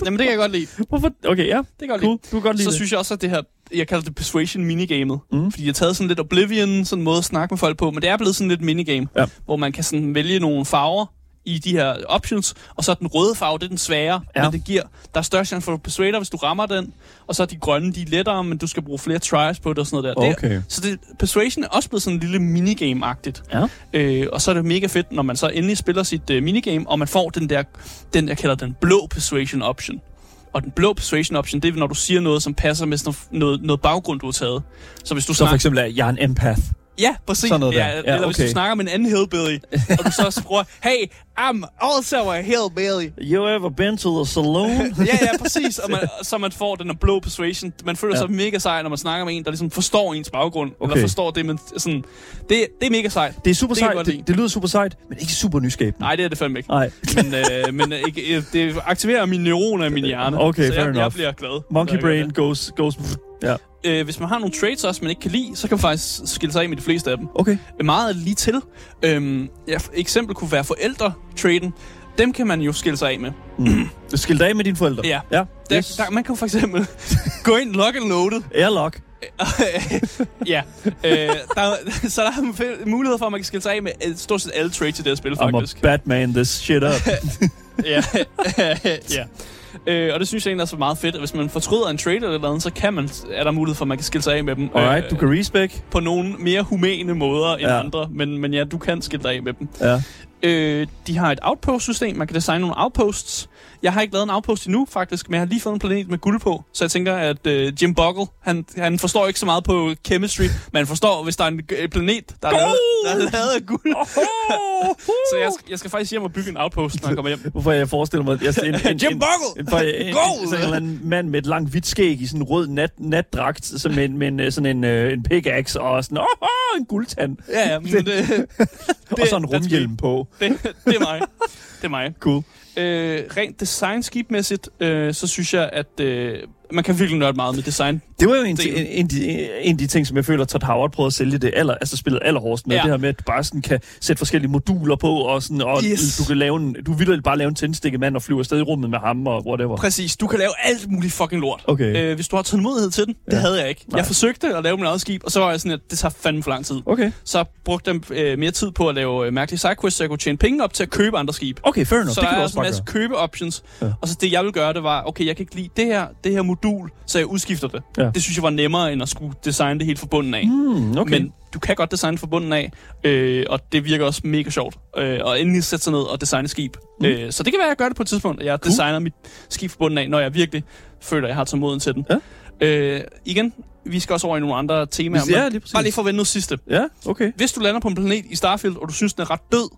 Jamen, det kan jeg godt lide. Det
Hvorfor? Okay, ja.
kan jeg godt
Cool.
lide.
Du kan godt lide
Så
det.
synes jeg også, at det her, jeg kalder det persuasion minigamet.
Mm.
Fordi jeg har taget sådan lidt Oblivion, sådan en måde at snakke med folk på, men det er blevet sådan lidt minigame,
Ja.
hvor man kan sådan vælge nogle farver i de her options, og så er den røde farve, det er den svære,
Ja.
men det giver, der er større chance for at persuade dig, hvis du rammer den, og så er de grønne, de er lettere, men du skal bruge flere tries på det og sådan noget der. Det,
Okay.
så det, persuasion er også blevet sådan en lille minigame-agtigt.
Ja.
Øh, og så er det mega fedt, når man så endelig spiller sit øh, minigame, og man får den der, den jeg kalder den blå persuasion option. Og den blå persuasion option, det er, når du siger noget, som passer med sådan noget, noget baggrund, du har taget. Så hvis du
Så for
snakker...
eksempel er jeg en empath.
Ja, præcis.
Sådan noget der.
ja,
Ja,
eller hvis
okay.
du snakker med en anden hillbilly, (laughs) og du så også bruger, hey, I'm also a hillbilly.
You ever been to the saloon? (laughs)
ja, ja, præcis. Og man, så man får den der blå persuasion. Man føler
Ja.
sig mega sej, når man snakker med en, der ligesom forstår ens baggrund.
Okay.
Eller forstår det, men sådan... Det, det er mega sejt.
Det er super
Det jeg
sejt. Det, det lyder super sejt, men ikke super nyskabende.
Nej, det er det fandme ikke.
Nej.
Men, øh, men øh, ikke, øh, det aktiverer mine neuroner i min hjerne.
Okay,
så
fair
jeg, jeg
enough.
bliver glad.
Monkey
jeg
brain goes... goes ja.
Øh, hvis man har nogle traits også, man ikke kan lide, så kan man faktisk skille sig af med de fleste af dem.
Okay.
meget lige til. Øhm, ja, eksempel kunne være forældre-traden. Dem kan man jo skille sig af med.
Du skil dig af med dine forældre.
Ja.
Ja.
Der,
Yes.
der, man kan jo for eksempel (laughs) gå ind, lock and loaded.
Airlock. (laughs)
ja. Øh, der, så der er mulighed for, at man kan skille sig af med øh, stort set alle traits i det her spil,
I'm a
faktisk.
Batman this shit up. (laughs)
ja. ja. Øh, og det synes jeg egentlig er så meget fedt, at hvis man fortryder en trade eller noget, så kan man, er der mulighed for, at man kan skille sig af med dem.
Alright, du kan respec.
på nogle mere humane måder end
ja.
andre, men, men ja, du kan skille dig af med dem.
Ja.
Øh, de har et outpost-system. Man kan designe nogle outposts. Jeg har ikke lavet en outpost endnu, faktisk, men jeg har lige fået en planet med guld på. Så jeg tænker, at øh, Jim Buckle, han, han forstår ikke så meget på chemistry, men han forstår, hvis der er en øh, planet, der er, lavet, der er lavet af guld. (laughs) så jeg, skal- jeg skal faktisk hjem og bygge en outpost, når jeg kommer hjem.
Hvorfor jeg forestiller mig... Jeg, en, en,
Jim
en,
Buckle!
en, en, en,
Gold!
sådan en eller anden mand med et langt hvidt skæg i sådan en rød nat, natdragt, så med, med en, øh, sådan en, øh, en pickaxe og sådan, oh, oh, en guldtand.
Ja, ja, men det, det, (laughs)
og så en rumhjelm på.
det, det er mig. Det er mig.
Cool.
Øh, rent designskibmæssigt, øh, så synes jeg, at øh, man kan virkelig nørde meget med design.
Det var jo en,
Det-
en, en, en af de ting, som jeg føler, Todd Howard prøvede at sælge det aller, altså spillet allerhårdest med.
Ja.
Det her med, at du bare sådan kan sætte forskellige moduler på, og, sådan, og
Yes.
du kan lave en, du vil bare lave en tændstikket mand og flyve afsted i rummet med ham og whatever.
Præcis, du kan lave alt muligt fucking lort.
Okay.
Øh, hvis du har tålmodighed til den, det
Ja.
havde jeg ikke.
Nej.
Jeg forsøgte at lave min eget skib, og så var jeg sådan, at det tager fandme for lang tid.
Okay.
Så brugte jeg øh, mere tid på at lave øh, mærkelige sidequests, så jeg kunne tjene penge op til at købe andre skib.
Okay, fair enough.
Så
det
der
kan
er
også
en masse
gøre.
købe-options.
Ja.
Og så det, jeg vil gøre, det var, okay, jeg kan ikke lide det her, det her modul, så jeg udskifter det.
Ja.
Det synes jeg var nemmere, end at skulle designe det helt fra bunden af.
Mm, okay.
Men du kan godt designe fra bunden af, øh, og det virker også mega sjovt. Øh, og endelig sætte sig ned og designe skib. Mm. Øh, så det kan være, at jeg gør det på et tidspunkt, at jeg
Cool.
designer mit skib fra bunden af, når jeg virkelig føler, at jeg har tålmoden til den.
Ja.
Øh, igen, vi skal også over i nogle andre temaer.
Ja, lige præcis.
Bare lige for at vende noget sidste.
Ja, okay.
Hvis du lander på en planet i Starfield, og du synes, den er ret død,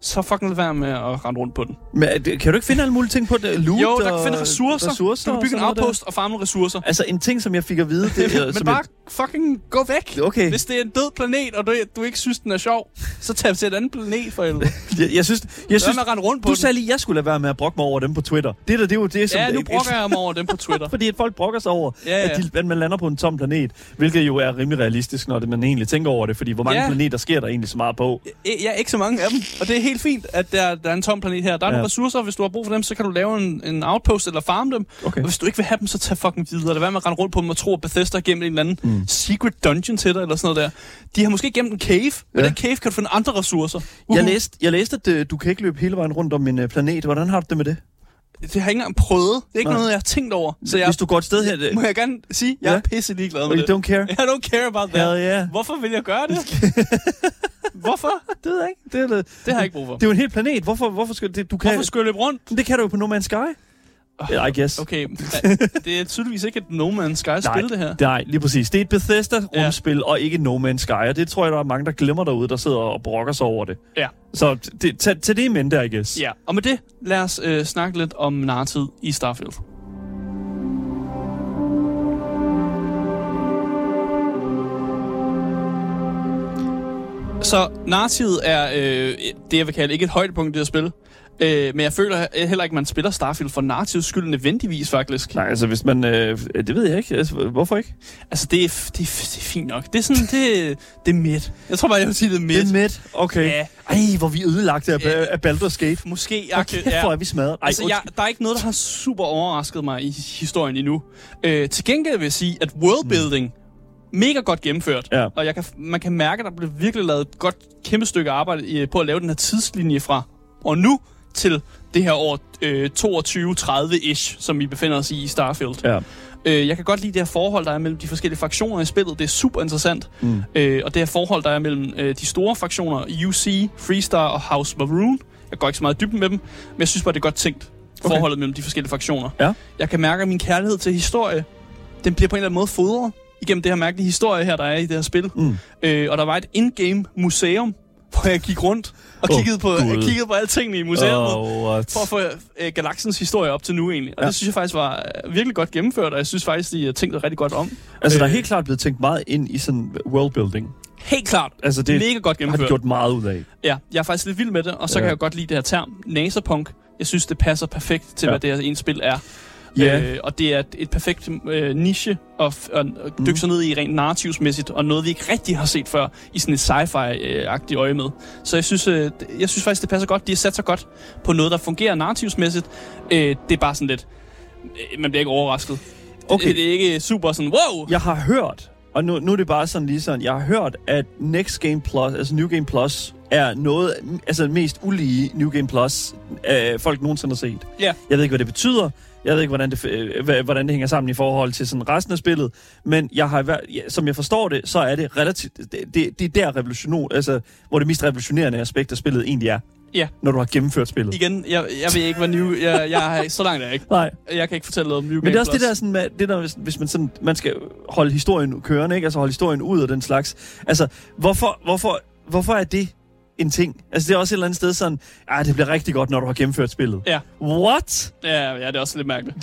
så fucking lad være med at rende rundt på den.
Men det- kan du ikke finde alle mulige ting på det? Loot
Jo, der kan finde ressourcer.
ressourcer
Du kan bygge en outpost og farme nogle ressourcer.
Altså, en ting, som jeg fik at vide, det (laughs) er...
Men
som
bare fucking gå væk.
Okay.
Hvis det er en død planet, og du, du ikke synes, den er sjov, så tag til et andet planet for helvede.
Jeg, (laughs) jeg, jeg synes, jeg synes
med at rundt på
du
den.
sagde lige, jeg skulle lade være med at brokke mig over dem på Twitter. Det der, det er jo det, som...
Ja, nu brokker jeg mig over dem på (laughs) Twitter.
Fordi at folk brokker sig over,
Ja, ja.
At, de, at man lander på en tom planet. Hvilket jo er rimelig realistisk, når det, man egentlig tænker over det. Fordi hvor mange
Ja.
planeter sker der egentlig så meget på?
Ja, ikke så mange af dem. Og det er helt fint, at der, der er en tom planet her. Der er
Ja.
nogle ressourcer, hvis du har brug for dem, så kan du lave en, en outpost eller farme dem.
Okay.
Og hvis du ikke vil have dem, så tag fucking videre. Lad være med at rende rundt på dem og tro, at Bethesda gemt en eller anden mm. secret dungeon til dig, eller sådan noget der. De har måske gemt en cave. Med
Ja.
den cave kan du finde andre ressourcer.
Jeg
Uhu.
læste, jeg læste, at øh, du kan ikke løbe hele vejen rundt om en øh, planet. Hvordan har du det med det?
Det har jeg ikke engang prøvet. Det er ikke
Nej.
noget, jeg har tænkt over. Så jeg,
Hvis du går et sted her... Det,
må jeg gerne sige, jeg
Ja.
er pisse ligeglad med
you
det.
don't care? (laughs)
I don't care about that.
Hell yeah.
Hvorfor vil jeg gøre det? (laughs) Hvorfor?
Det ved jeg ikke. Det er, det,
Det har jeg ikke brug for.
det er jo en hel planet. Hvorfor, hvorfor skal det... Du kan,
Hvorfor skulle jeg løbe rundt?
Det kan du jo på No Man's Sky. I (laughs) guess.
Okay, det er tydeligvis ikke et No Man's Sky-spil, det her.
Nej, lige præcis. Det er et Bethesda-rumspil, ja. og ikke et No Man's Sky. Og det tror jeg, der er mange, der glemmer derude, der sidder og brokker sig over det.
Ja.
Så det, tag, tag det i mente, I guess.
Ja, og med det, lad os øh, snakke lidt om narratid i Starfield. Så narrativet er øh, det, jeg vil kalde ikke et højdepunkt i det her spil. Øh, men jeg føler heller ikke, at man spiller Starfield for narrativs skyld nødvendigvis, faktisk.
Nej, altså hvis man... Øh, det ved jeg ikke. Altså, hvorfor ikke?
Altså, det er, det, er, det er fint nok. Det er sådan, det, det er midt. Jeg tror bare, jeg vil sige, det er midt.
Det er midt. Okay.
Ja.
Ej, hvor vi ødelagte af,
Ja.
af Baldur's Gate.
Måske.
Hvor kæft, hvor er vi smadret. Ej,
Altså, jeg, der er ikke noget, der har super overrasket mig i historien endnu. Øh, til gengæld vil jeg sige, at worldbuilding, mm. mega godt gennemført.
Ja.
Og jeg kan, man kan mærke, at der blev virkelig lavet et godt kæmpe stykke arbejde i, på at lave den her tidslinje fra og nu til det her år øh, 22-30-ish, som vi befinder os i i Starfield.
Ja.
Øh, jeg kan godt lide det her forhold, der er mellem de forskellige fraktioner i spillet. Det er super interessant.
Mm.
Øh, og det her forhold, der er mellem øh, de store fraktioner, UC, Freestar og House Maroon. Jeg går ikke så meget i dybden med dem, men jeg synes bare, det er godt tænkt.
Okay.
Forholdet mellem de forskellige fraktioner.
Ja.
Jeg kan mærke, at min kærlighed til historie, den bliver på en eller anden måde fodret igennem det her mærkelige historie her, der er i det her spil.
Mm.
Øh, og der var et in-game museum, hvor jeg gik rundt og kiggede, på,
Gud.
kiggede på alle tingene i museet.
Oh, what?
For at få øh, galaksens historie op til nu egentlig. Og
Ja.
det synes jeg faktisk var øh, virkelig godt gennemført, og jeg synes faktisk, de har tænkt det rigtig godt om.
Altså, der er
Øh,
helt klart blevet tænkt meget ind i sådan worldbuilding.
Helt klart.
Altså, det
Mega godt
har de
gennemført.
gjort meget ud af.
Ja, jeg er faktisk lidt vild med det, og så
Ja.
kan jeg godt lide det her term, nasapunk. Jeg synes, det passer perfekt til,
ja.
hvad det her ene spil er.
Ja.
Øh, og det er et, et perfekt øh, niche at, at at dykke
Mm.
sig ned i rent narrativsmæssigt, og noget, vi ikke rigtig har set før i sådan et sci-fi-agtigt øje med. Så jeg synes, øh, jeg synes faktisk, det passer godt. De har sat sig godt på noget, der fungerer narrativsmæssigt. Øh, det er bare sådan lidt... Øh, man bliver ikke overrasket.
Okay.
Det, det er ikke super sådan, wow!
Jeg har hørt, og nu, nu er det bare sådan lige sådan, jeg har hørt, at Next Game Plus, altså New Game Plus, er noget, altså mest ulige New Game Plus, øh, folk nogensinde har set.
Ja.
Jeg ved ikke, hvad det betyder. Jeg ved ikke, hvordan det, øh, hvordan det hænger sammen i forhold til sådan resten af spillet. Men jeg har, som jeg forstår det, så er det relativt... Det, det, det er der revolution, altså, hvor det mest revolutionerende aspekt af spillet egentlig er.
Ja.
Når du har gennemført spillet.
Igen, jeg, jeg ved ikke, hvad new... Jeg, jeg, er- så langt er jeg ikke. (laughs)
Nej.
Jeg kan ikke fortælle noget om New
Men
Game
det er også det
Plus.
der, sådan, med, det der hvis, hvis man, sådan, man skal holde historien kørende, ikke? altså holde historien ud af den slags. Altså, hvorfor, hvorfor, hvorfor er det en ting? Altså, det er også et eller andet sted sådan, ah, det bliver rigtig godt, når du har gennemført spillet.
Ja.
What?
Ja, ja, det er også lidt mærkeligt.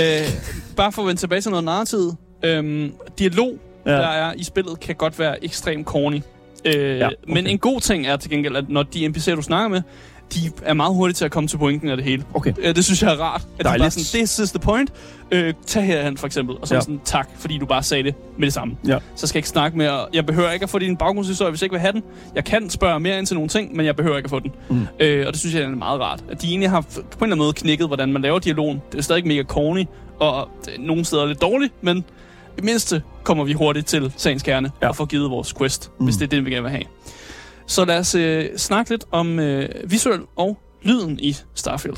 øh, bare for at vende tilbage til noget narrativ. Øhm, dialog,
Ja.
der er i spillet, kan godt være ekstremt corny. Øh,
Ja, okay.
Men en god ting er til gengæld, at når de NPC'er, du snakker med, de er meget hurtige til at komme til pointen af det hele.
Okay.
Øh, det synes jeg er rart. At de
Dejligt.
bare sådan, this is the point. Øh, tag herhen for eksempel. Og så
Ja.
sådan, tak, fordi du bare sagde det med det samme.
Ja.
Så skal jeg ikke snakke mere. Jeg behøver ikke at få din baggrundshistorie, hvis jeg ikke vil have den. Jeg kan spørge mere ind til nogle ting, men jeg behøver ikke at få den.
Mm.
Øh, og det synes jeg er meget rart. At de egentlig har på en eller anden måde knækket, hvordan man laver dialogen. Det er stadig mega corny, og er nogle steder lidt dårligt, men i det mindste kommer vi hurtigt til sagens kerne
Ja.
og får givet vores quest,
mm.
hvis det er det, vi gerne vil have. Så lad os øh, snakke lidt om øh, visuel og lyden i Starfield.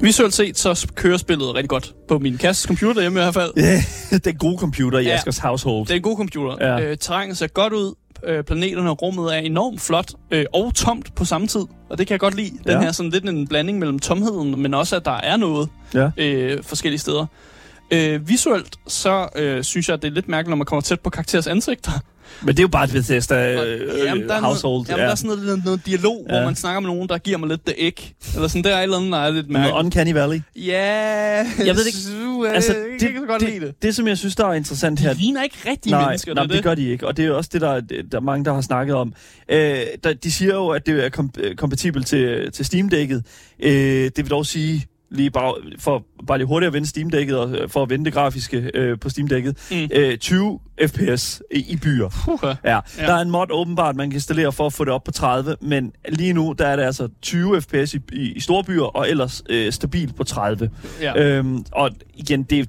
Visuelt set, så kører spillet rigtig godt på min kasses computer hjemme i hvert fald.
Ja, (laughs) den gode computer i
Ja.
Askers household.
Det er en god computer.
Ja.
Øh, terrænet ser godt ud. Øh, planeterne og rummet er enormt flot øh, og tomt på samme tid. Og det kan jeg godt lide. Den
Ja.
her sådan lidt en blanding mellem tomheden, men også at der er noget
Ja.
øh, forskellige steder. Øh, visuelt, så øh, synes jeg, at det er lidt mærkeligt, når man kommer tæt på karakterers ansigter.
Men det er jo bare et Bethesda
Og-
øh,
jamen, der er
household.
Noget, jamen, der er sådan noget, noget, noget dialog,
Ja.
ja. hvor man snakker med nogen, der giver mig lidt the egg. Eller sådan, der er et eller andet, der er lidt
Noget
mærkeligt.
Uncanny Valley.
Ja,
Jeg ved det ikke. (laughs)
Uh,
Altså,
jeg kan ikke så godt lide det.
det, det, som jeg synes, der er interessant her,
De ligner ikke rigtige
nej,
mennesker,
nej,
det,
det, det gør de ikke, og det er også det, der, der er mange, der har snakket om. Øh, der, de siger jo, at det er kom, øh, kompatibelt til, til Steam-dækket. Øh, det vil dog sige, lige bare, for bare lige hurtigt at vende Steam-dækket, og øh, for at vende det grafiske øh, på Steam-dækket,
Mm.
øh, 20 fps i, i byer.
Puh,
Ja.
Ja.
Der er en mod åbenbart, man kan installere for at få det op på 30, men lige nu der er det altså 20 fps i, i, i store byer, og ellers øh, stabilt på 30.
ja.
Øhm, og igen, det,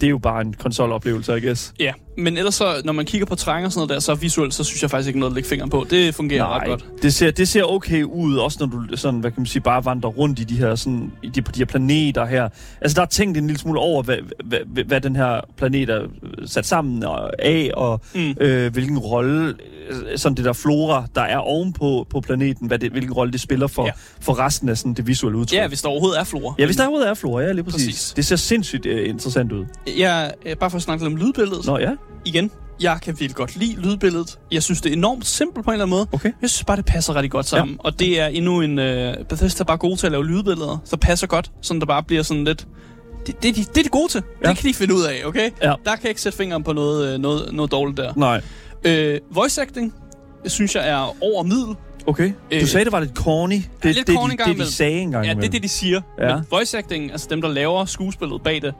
det er jo bare en konsoloplevelse, I guess.
Ja, men ellers så, når man kigger på terræn og sådan noget der, så visuelt, så synes jeg faktisk ikke noget at lægge fingeren på. Det fungerer ret godt.
det ser, det ser okay ud, også når du sådan, hvad kan man sige, bare vandrer rundt i de her, sådan, i de, på de her planeter her. Altså, der er tænkt en lille smule over, hvad, hvad, hvad, hvad den her planet er sat sammen af, og
Mm.
øh, hvilken rolle, øh, sådan det der flora, der er ovenpå på planeten, hvad det, hvilken rolle det spiller for, ja.
Ja.
for resten af sådan, det visuelle udtryk.
Ja, hvis der overhovedet er flora.
ja, hvis der overhovedet er flora, ja, lige præcis. præcis. Det ser sindssygt øh, interessant ud.
Jeg, øh, bare for at snakke lidt om lydbilledet.
Nå ja,
Igen, jeg kan virkelig godt lide lydbilledet. Jeg synes, det er enormt simpelt på en eller anden måde.
okay.
Jeg synes bare, det passer rigtig godt sammen. Ja. Og det er endnu en... Øh, Bethesda er bare god til at lave lydbilleder, så passer godt, sådan der bare bliver sådan lidt det, det, er de, det er de gode til. Ja. Det kan de finde ud af, okay?
Ja.
Der kan jeg ikke sætte fingeren på noget, øh, noget, noget dårligt der.
Nej.
Øh, voice acting, det synes jeg er over middel.
Okay.
Øh,
Du sagde, det var lidt corny. Det,
lidt
det,
corny
de, det, de
imellem.
sagde engang
Ja, det er
imellem.
det, de siger.
Ja.
Ja. Men voice acting, altså dem, der laver skuespillet bag det,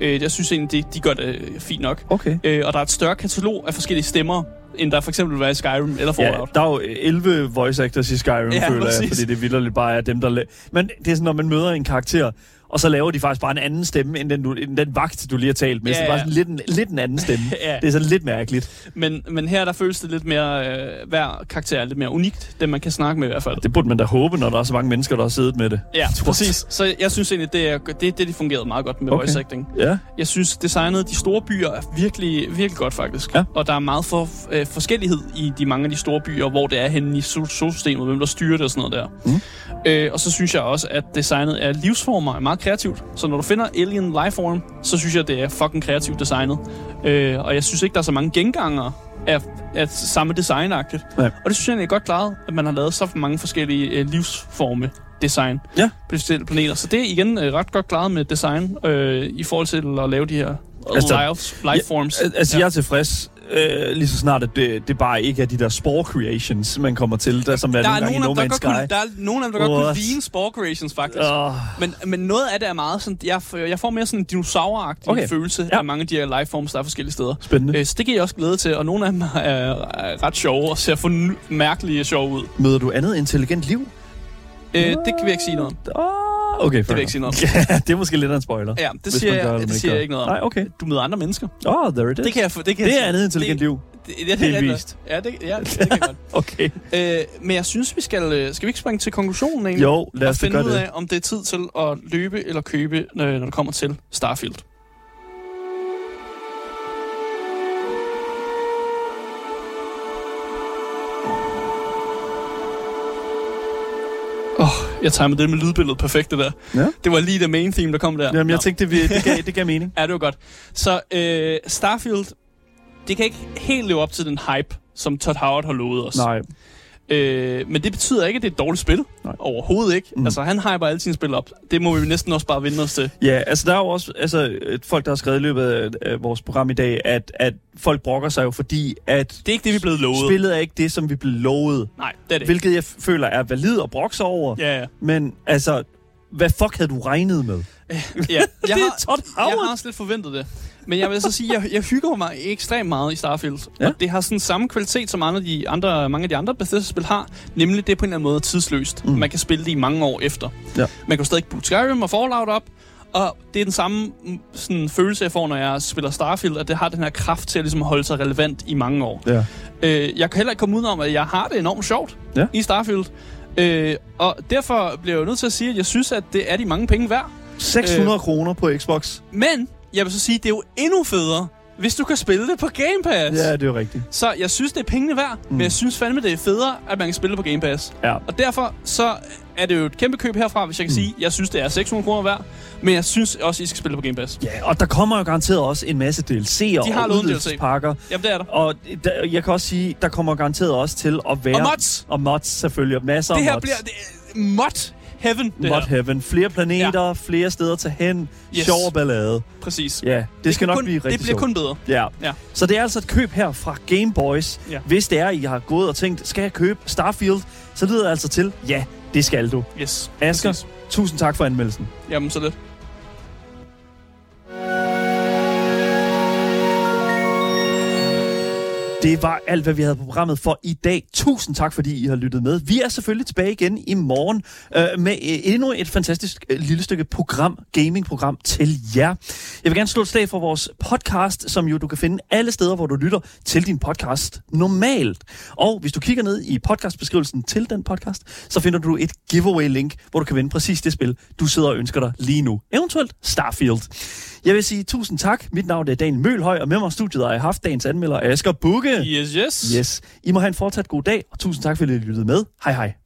øh, jeg synes egentlig, de, de gør det øh, fint nok.
Okay.
Øh, og der er et større katalog af forskellige stemmer, end der for eksempel vil være i Skyrim eller
Ja,
Fallout.
der er jo 11 voice actors i Skyrim,
Ja,
ja, føler
præcis.
jeg, fordi det vildt bare er dem, der... La- Men det er sådan, når man møder en karakter, og så laver de faktisk bare en anden stemme, end den, du, end den vagt, du lige har talt med.
Ja,
så det er bare
ja.
sådan lidt en, lidt en anden stemme. (laughs)
Ja.
Det er sådan lidt mærkeligt.
Men, men her der føles det lidt mere, øh, hver karakter er lidt mere unikt, det man kan snakke med i hvert fald.
Det burde man da håbe, når der er så mange mennesker, der har siddet med det.
Ja, præcis. Så jeg synes egentlig, det er det, det de fungerede meget godt med
Okay.
voice acting.
Ja.
Jeg synes, designet de store byer er virkelig, virkelig godt faktisk.
Ja.
Og der er meget for, øh, forskellighed i de mange af de store byer, hvor det er henne i sol- solsystemet, hvem der styrer det og sådan noget der.
Mm.
Øh, og så synes jeg også, at designet af livsformer er meget kreativt. Så når du finder Alien Lifeform, så synes jeg, det er fucking kreativt designet. Øh, og jeg synes ikke, der er så mange genganger af, af samme designagtigt.
Nej.
Og det synes jeg egentlig er godt klaret, at man har lavet så mange forskellige øh, livsforme design
Ja.
på de forskellige planeter. Så det er igen øh, ret godt klaret med design øh, i forhold til at lave de her
Altså,
altså, life, life forms.
Al- Altså, ja. jeg er tilfreds, øh, lige så snart, at det, det bare ikke er de der spore creations, man kommer til, der, som er
der, er
nogle
af dem, der, godt kunne, der er nogen af dem, der godt kunne ligne spore creations, faktisk.
Åh,
Men, men noget af det er meget sådan, jeg, jeg får mere sådan en dinosauragtig
Okay.
følelse
Ja.
af mange af de her lifeforms, der er forskellige steder.
spændende.
Øh, så det giver jeg også glæde til, og nogle af dem (laughs) er, er ret sjove og ser for mærkelige sjove ud.
Møder du andet intelligent liv?
Øh, det kan vi ikke sige noget om.
Oh, okay,
Det vil jeg ikke sige noget om. (laughs)
Ja, det er måske lidt af en spoiler.
Ja, det siger,
gør
jeg, det siger
gør.
jeg ikke noget om.
Nej, okay.
Du møder andre mennesker.
Oh, there it is.
Det kan jeg, det kan
det er andet intelligent
det,
liv.
Det, ja, det er
Delvist.
rigtigt. Ja, det, ja, det, det kan jeg godt. (laughs)
Okay.
Øh, men jeg synes, vi skal... øh, Skal vi ikke springe til konklusionen egentlig?
Jo, lad
og
os da
finde ud
det.
af, om det er tid til at løbe eller købe, når når det kommer til Starfield. Jeg tager med det med lydbilledet perfekt, det der.
Ja.
Det var lige det main theme, der kom der.
Jamen, jeg
Nå.
tænkte, det, vi- det, gav, det gav mening. (laughs)
Ja, det var godt. Så øh, Starfield, det kan ikke helt leve op til den hype, som Todd Howard har lovet os.
Nej.
Øh, men det betyder ikke, at det er et dårligt spil.
Nej.
Overhovedet ikke.
Mm.
Altså, han hyper alle sine spil op. Det må vi næsten også bare vinde os til.
Ja, altså der er jo også altså, folk, der har skrevet i løbet af, af vores program i dag, at, at folk brokker sig jo fordi, at
Det er ikke det, vi er blevet lovet.
spillet er ikke det, som vi blev lovet.
Nej, det er det.
Hvilket jeg føler er valid at brokke sig over.
Ja, ja.
Men altså, hvad fuck havde du regnet med?
ja. (laughs)
Det
Jeg,
er
har,
Todd
jeg
Howard.
har også lidt forventet det. Men jeg vil så sige, jeg, jeg hygger mig ekstremt meget i Starfield.
Ja.
Og det har sådan samme kvalitet, som andre, af de andre, mange af de andre Bethesda-spil har. Nemlig det på en eller anden måde tidsløst.
Mm.
Man kan spille det i mange år efter.
Ja.
Man kan stadig boote Skyrim og Fallout op. Og det er den samme mm, sådan, følelse, jeg får, når jeg spiller Starfield, at det har den her kraft til at ligesom, holde sig relevant i mange år.
Ja.
Øh, jeg kan heller ikke komme ud om, at jeg har det enormt sjovt
Ja.
i Starfield. Øh, og derfor bliver jeg jo nødt til at sige, at jeg synes, at det er de mange penge værd.
600 øh. kroner på Xbox.
Men jeg vil så sige, det er jo endnu federe, hvis du kan spille det på Game Pass.
Ja, det er jo rigtigt.
Så jeg synes, det er pengene værd, mm. men jeg synes fandme, det er federe, at man kan spille det på Game Pass.
Ja.
Og derfor så er det jo et kæmpe køb herfra, hvis jeg kan mm. sige, jeg synes, det er 600 kroner værd, men jeg synes også, I skal spille på Game Pass.
Ja, og der kommer jo garanteret også en masse DLC'er
De har
og udvidelsespakker.
Jamen, det er der.
Og der, jeg kan også sige, der kommer garanteret også til at være...
Og mods!
Og mods selvfølgelig, og masser
Det
af
her
mods.
bliver det mod heaven, det
Mod
her.
Heaven. Flere planeter, ja. flere steder til hen, yes. Sjov ballade.
Præcis.
Ja, det, det skal nok
kun,
blive rigtig
Det bliver kun bedre.
Ja.
Ja.
Så det er altså et køb her fra Game Boys.
Ja.
Hvis det er, I har gået og tænkt, skal jeg købe Starfield? Så lyder det altså til, ja, det skal du.
Yes.
Asger,
Præcis.
tusind tak for anmeldelsen.
Jamen, så lidt.
Det var alt, hvad vi havde på programmet for i dag. Tusind tak, fordi I har lyttet med. Vi er selvfølgelig tilbage igen i morgen øh, med øh, endnu et fantastisk øh, lille stykke program, gaming-program til jer. Jeg vil gerne slå et slag for vores podcast, som jo du kan finde alle steder, hvor du lytter til din podcast normalt. Og hvis du kigger ned i podcastbeskrivelsen til den podcast, så finder du et giveaway-link, hvor du kan vinde præcis det spil, du sidder og ønsker dig lige nu. Eventuelt Starfield. Jeg vil sige tusind tak. Mit navn er Daniel Mølhøj, og med mig i studiet har jeg haft dagens anmelder Asger Bukke.
Yes, yes.
Yes. I må have en fortsat god dag, og tusind tak, fordi I lyttede med. Hej hej.